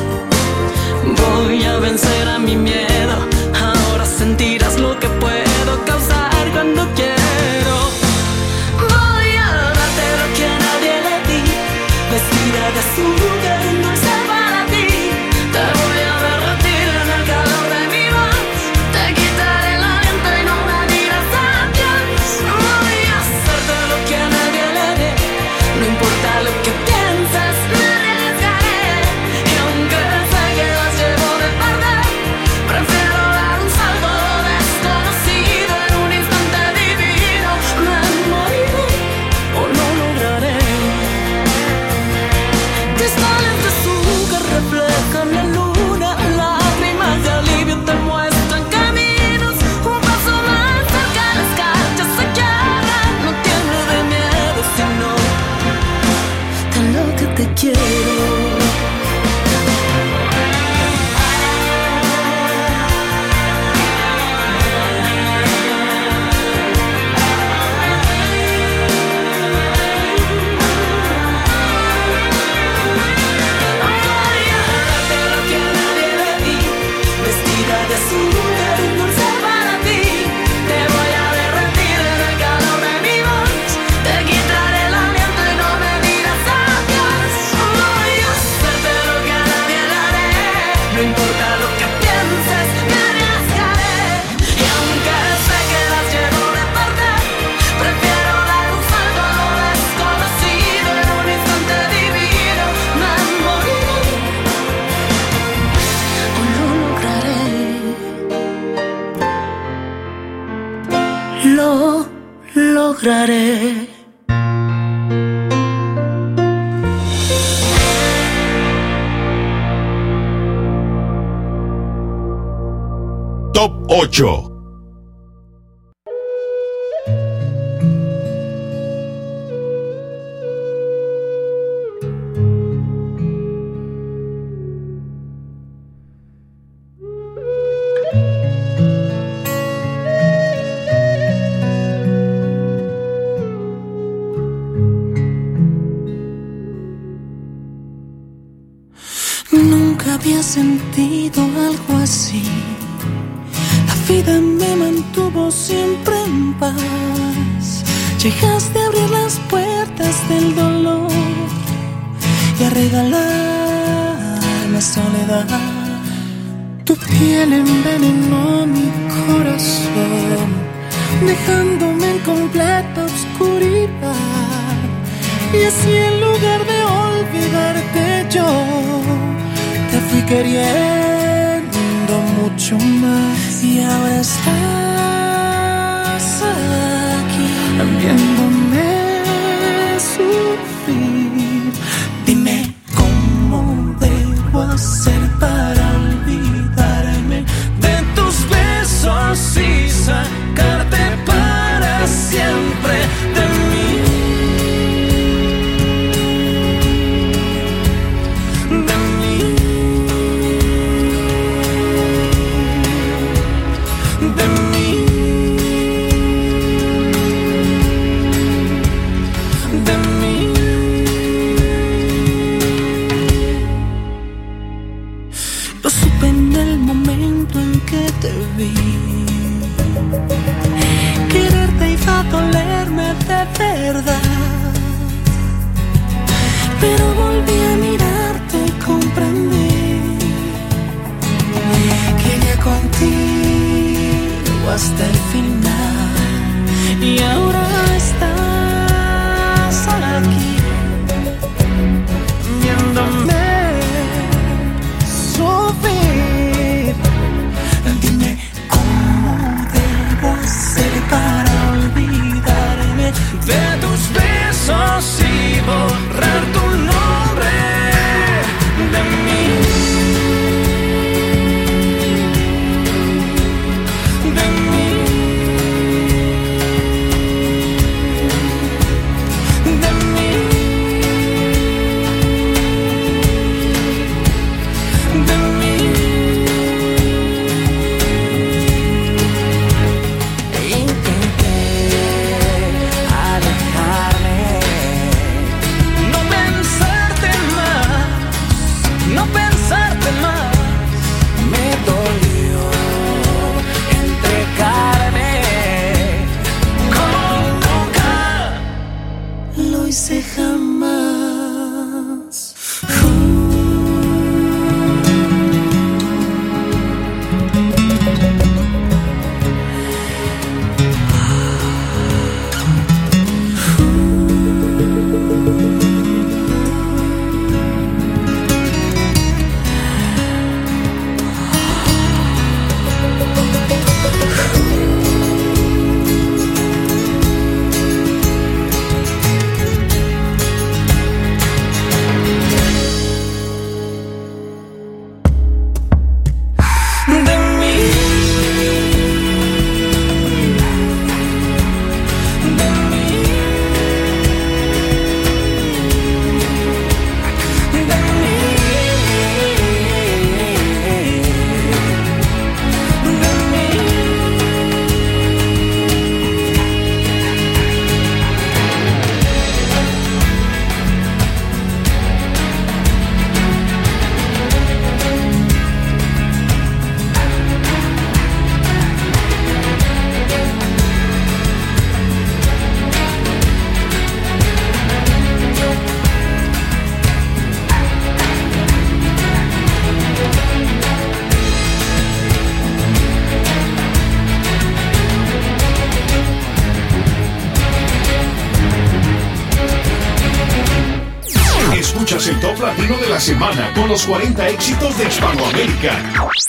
los 40 éxitos de Hispanoamérica.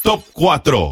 Top 4.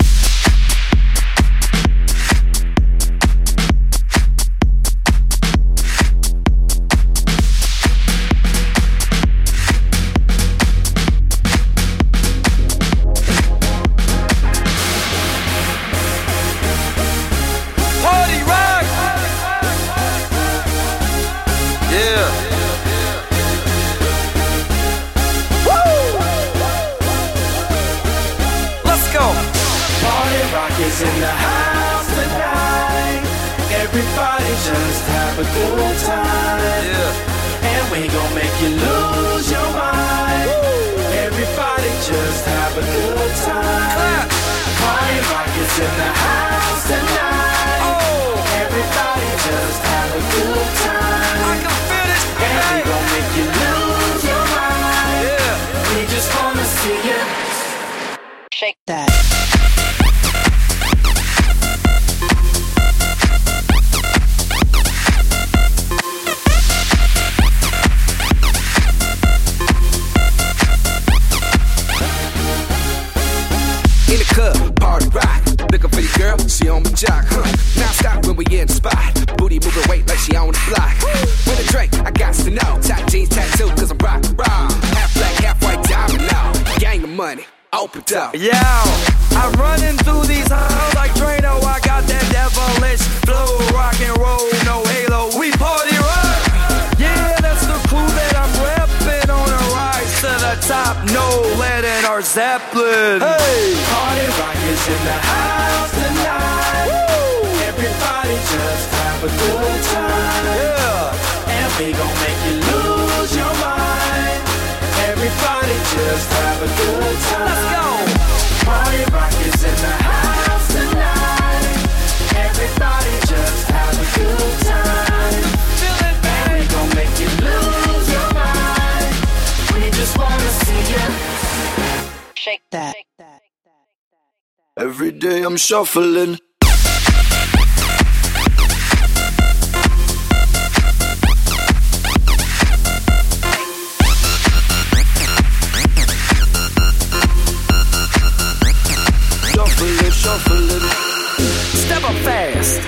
Yeah. Every day I'm shuffling.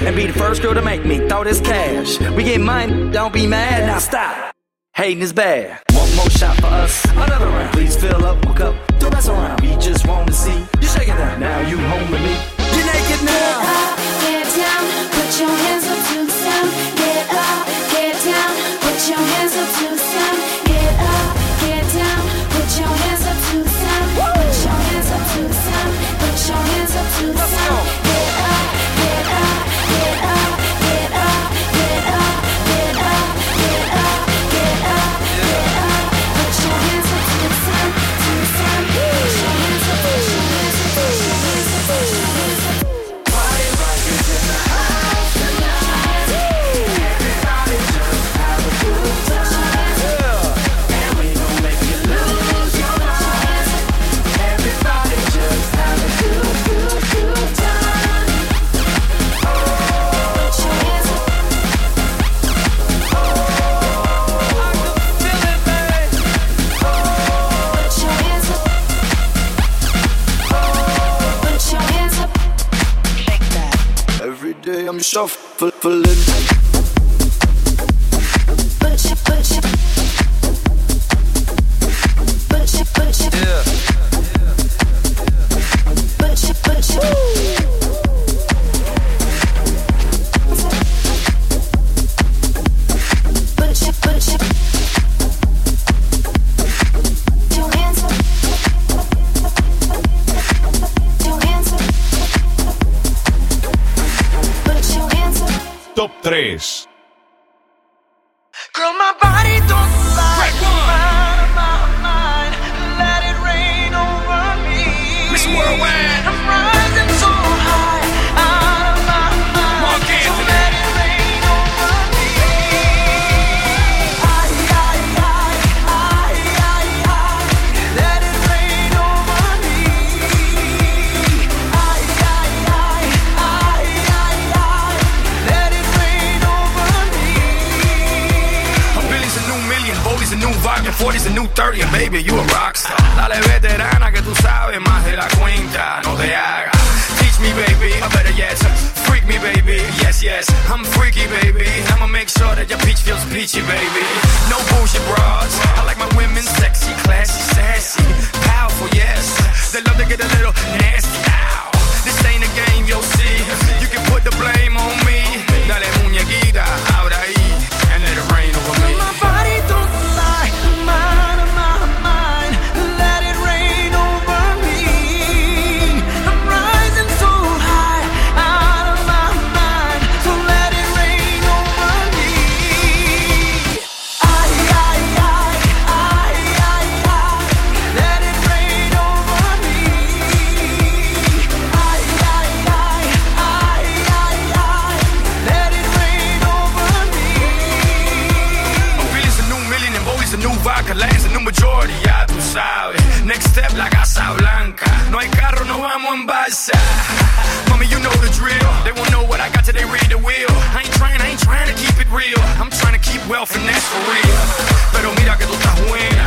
and be the first girl to make me throw this cash. We get money, don't be mad, now stop. Hating is bad more shot for us. Another round. Please fill up, my cup. Don't mess around. We just want to see you shaking that. Now you home with me. You're naked now. Get up, get down, put your hands up to the sound. Get up, get down, put your hands up to the sound. Get up, get down, put your hands up to the sound. Put your hands up to the sound. Put your hands shuffling 3. New 30 and baby, you a rockstar. Dale veterana que tú sabes más de la cuenta, no te hagas. Teach me, baby, I better yes. Freak me, baby, yes, yes. I'm freaky, baby. I'ma make sure that your peach feels peachy, baby. No bullshit bras. I like my women sexy, classy, sassy, powerful, yes. They love to get a little nasty. Ow. This ain't a game, you'll see. You can put the blame on me. Dale muñequita, abra ahí, and let it rain over me. Next step, la Casa Blanca. No hay carro, no vamos en balsa. Mami, you know the drill. They won't know what I got till they read the wheel. I ain't trying, I ain't trying to keep it real. I'm trying to keep wealth and that's for real. Pero mira que tú estás buena.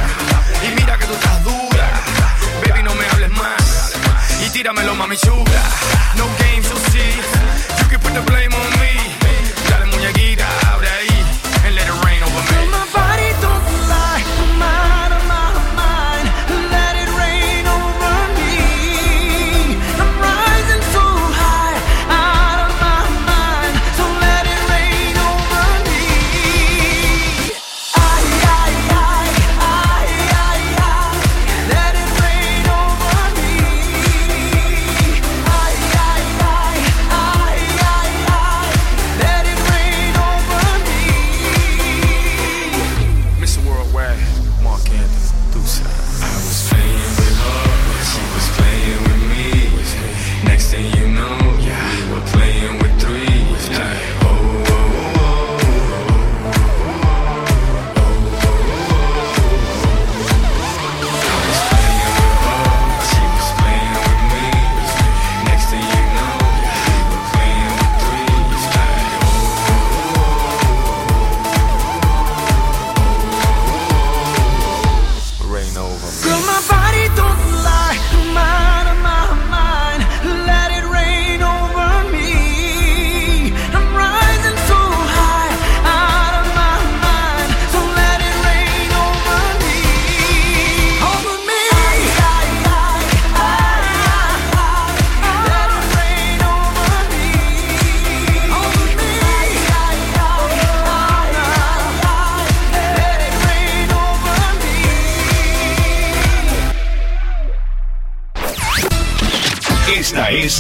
Y mira que tú estás dura. Baby, no me hables más. Y tíramelo, mami chula.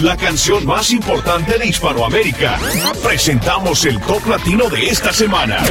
La canción más importante de Hispanoamérica. Presentamos el top latino de esta semana.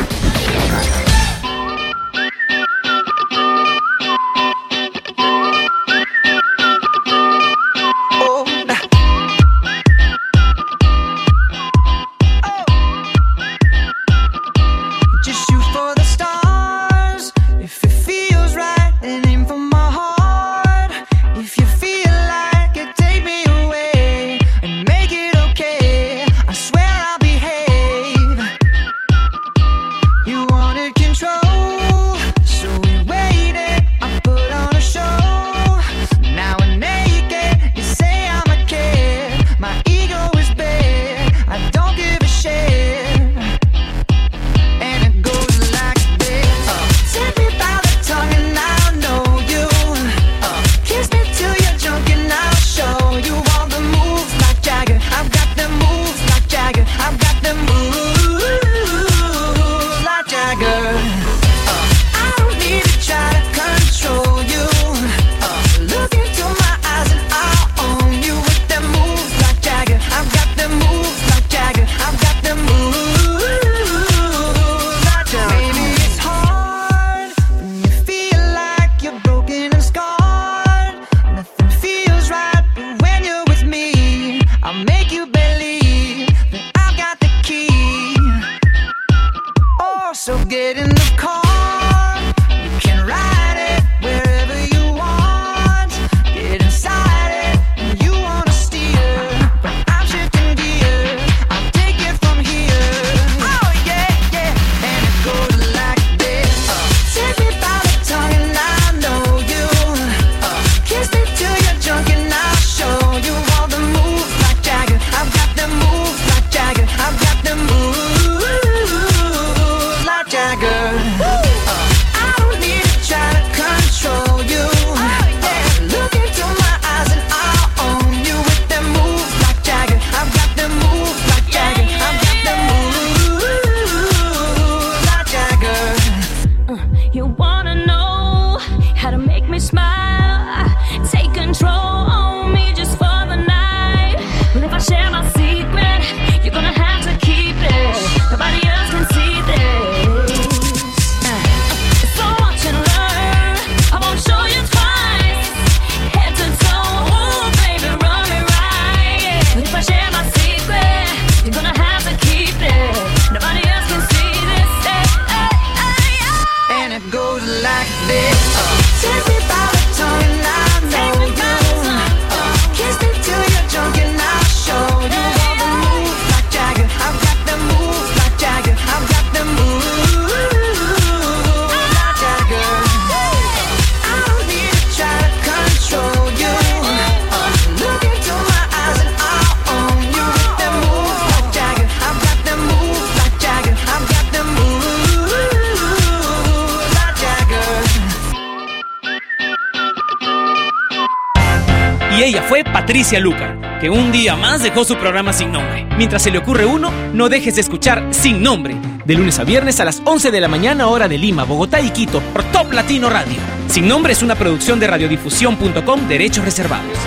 mientras se le ocurre uno, no dejes de escuchar Sin Nombre, de lunes a viernes a las 11 de la mañana hora de Lima, Bogotá y Quito, por Top Latino Radio. Sin Nombre es una producción de radiodifusión.com, derechos reservados.